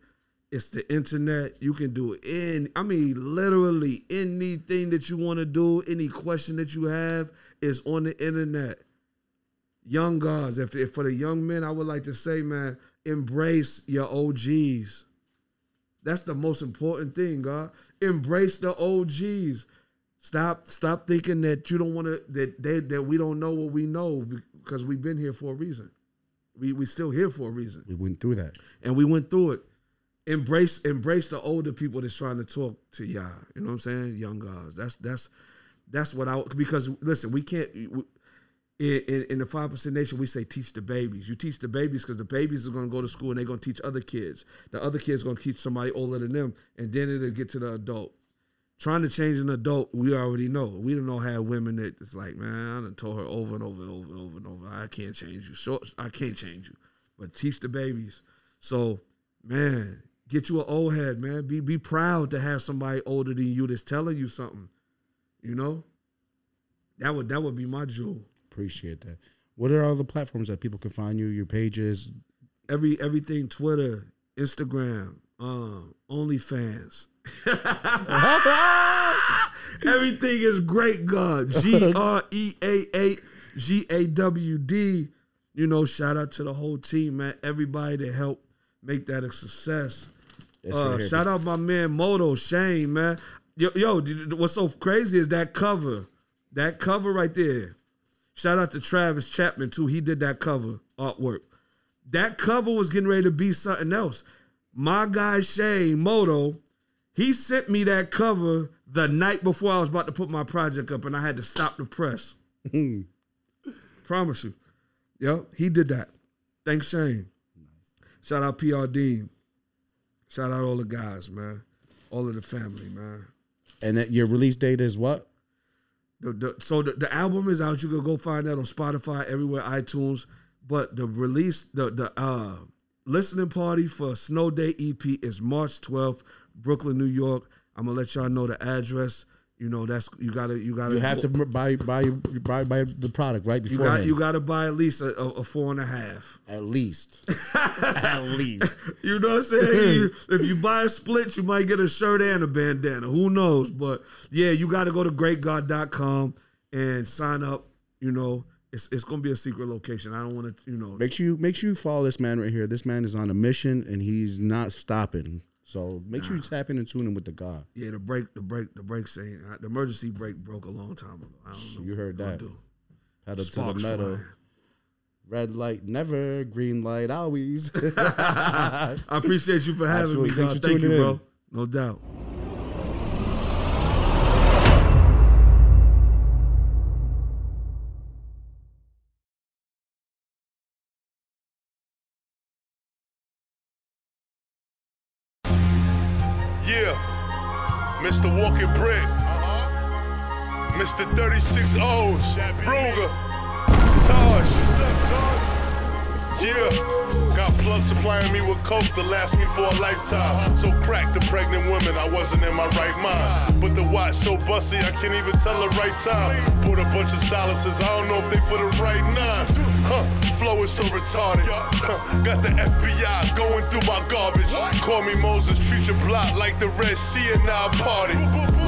it's the internet. You can do any, I mean literally anything that you want to do, any question that you have is on the internet. Young guys, if, if for the young men, I would like to say, man, embrace your OGs. That's the most important thing, God. Embrace the OGs. Stop stop thinking that you don't want to that they that we don't know what we know because we've been here for a reason. We we still here for a reason. We went through that. And we went through it. Embrace embrace the older people that's trying to talk to y'all. You know what I'm saying? Young guys. That's that's that's what I because listen, we can't we, in, in, the five percent nation, we say teach the babies. You teach the babies because the babies are going to go to school and they're going to teach other kids. The other kids going to teach somebody older than them, and then it'll get to the adult. Trying to change an adult, we already know. We don't know how women that it's like, man, I done told her over and over and over and over and over, I can't change you. So I can't change you, but teach the babies. So, man, get you an old head, man. Be be proud to have somebody older than you that's telling you something. You know, that would that would be my jewel. Appreciate that. What are all the platforms that people can find you? Your pages? Every everything Twitter, Instagram, um, OnlyFans. *laughs* everything is great, God. *laughs* G R E A A G A W D. You know, shout out to the whole team, man. Everybody that helped make that a success. Uh, shout out my man Moto Shane, man. Yo, yo, what's so crazy is that cover. That cover right there Shout out to Travis Chapman too. He did that cover artwork. That cover was getting ready to be something else. My guy Shane Moto, he sent me that cover the night before I was about to put my project up, and I had to stop the press. *laughs* Promise you. Yep, he did that. Thanks, Shane. Shout out PR Dean. Shout out all the guys, man. All of the family, man. And that your release date is what? The, the, so the, the album is out. You can go find that on Spotify, everywhere, iTunes. But the release, the the uh, listening party for Snow Day EP is March 12th, Brooklyn, New York. I'm gonna let y'all know the address. You know that's you gotta you gotta you have to buy buy buy buy the product right before you got you gotta buy at least a, a, four and a half. At least. *laughs* At least. You know what I'm saying? You, *laughs* if you buy a split you might get a shirt and a bandana. Who knows? But yeah you got to go to grea8gawd.com and sign up. You know it's, it's gonna be a secret location. I don't want to you know. Make sure you make sure you follow this man right here. This man is on a mission and he's not stopping so make sure you tap in and tune in with the God. Yeah, the break, the break, the break saying uh, the emergency break broke a long time ago. I don't know. You heard that. Pedal to the metal. Flying. Red light, never. Green light, always. *laughs* I appreciate you for having Absolutely. me. God. Thank you, bro. No doubt. Mr. 36 O's, Ruger, Taj. Yeah, got plugs supplying me with coke to last me for a lifetime. So crack the pregnant women, I wasn't in my right mind. But the watch so bussy, I can't even tell the right time. Put a bunch of silences, I don't know if they for the right nine. Huh, flow is so retarded. Huh, got the FBI going through my garbage. Call me Moses, treat your block like the Red Sea and now party.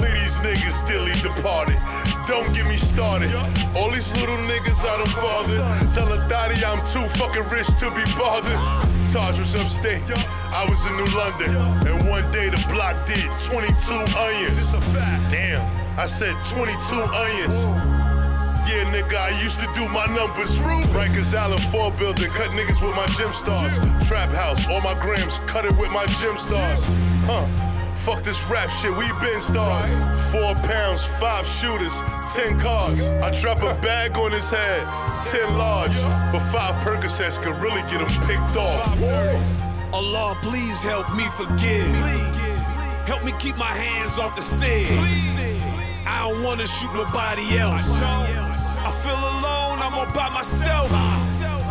These niggas dilly departed. Don't get me started. All these little niggas out of father. Tell a I'm too fucking rich to be bothered. Taj was upstate. I was in New London. And one day the block did 22 onions. It's a fact. Damn. I said 22 onions. Yeah, nigga, I used to do my numbers. Rikers Island 4 building, cut niggas with my Gem Stars. Trap house, all my grams, cut it with my Gem Stars. Huh. Fuck this rap shit, we been stars. Four pounds, five shooters, ten cars. I drop a bag on his head, ten large. But five Percocets could really get him picked off. Allah, please help me forgive. Help me keep my hands off the sin. I don't wanna shoot nobody else. I feel alone, I'm all by myself.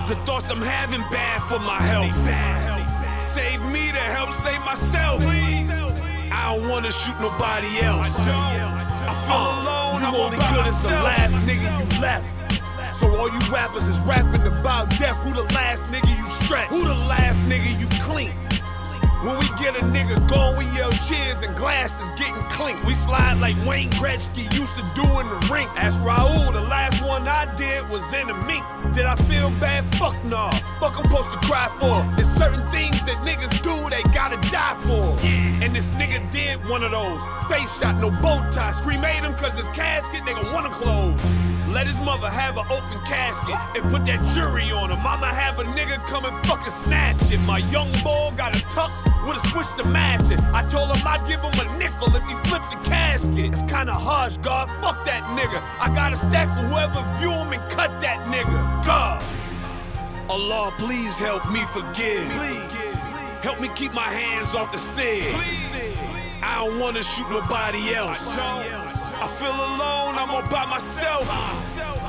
The thoughts I'm having bad for my health. Save me to help save myself. I don't wanna shoot nobody else. I feel uh, alone, you I'm only good as the last nigga you left. So all you rappers is rapping about death. Who the last nigga you stretch? Who the last nigga you clean? When we get a nigga going, we yell cheers and glasses getting clink. We slide like Wayne Gretzky used to do in the rink. Ask Raul, the last one I did was in a mink. Did I feel bad? Fuck nah. Fuck I'm supposed to cry for. There's certain things that niggas do they gotta die for. And this nigga did one of those. Face shot, no bow tie. Scream Cremate him cause his casket nigga wanna close. Let his mother have an open casket and put that jury on him. I'ma have a nigga come and fucking snatch it. My young boy got a tux with a switch to match it. I told him I'd give him a nickel if he flipped the casket. It's kinda harsh, God. Fuck that nigga. I got a stack for whoever view him and cut that nigga. God. Allah, please help me forgive. Please. Help me keep my hands off the sin. I don't wanna shoot nobody else. I feel alone, I'm all by myself.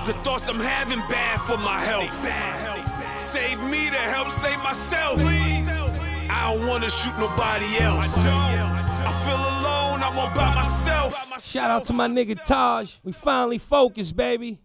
The thoughts I'm having bad for my health. Save me to help save myself. I don't wanna shoot nobody else. I feel alone, I'm all by myself. Shout out to my nigga Taj. We finally focused, baby.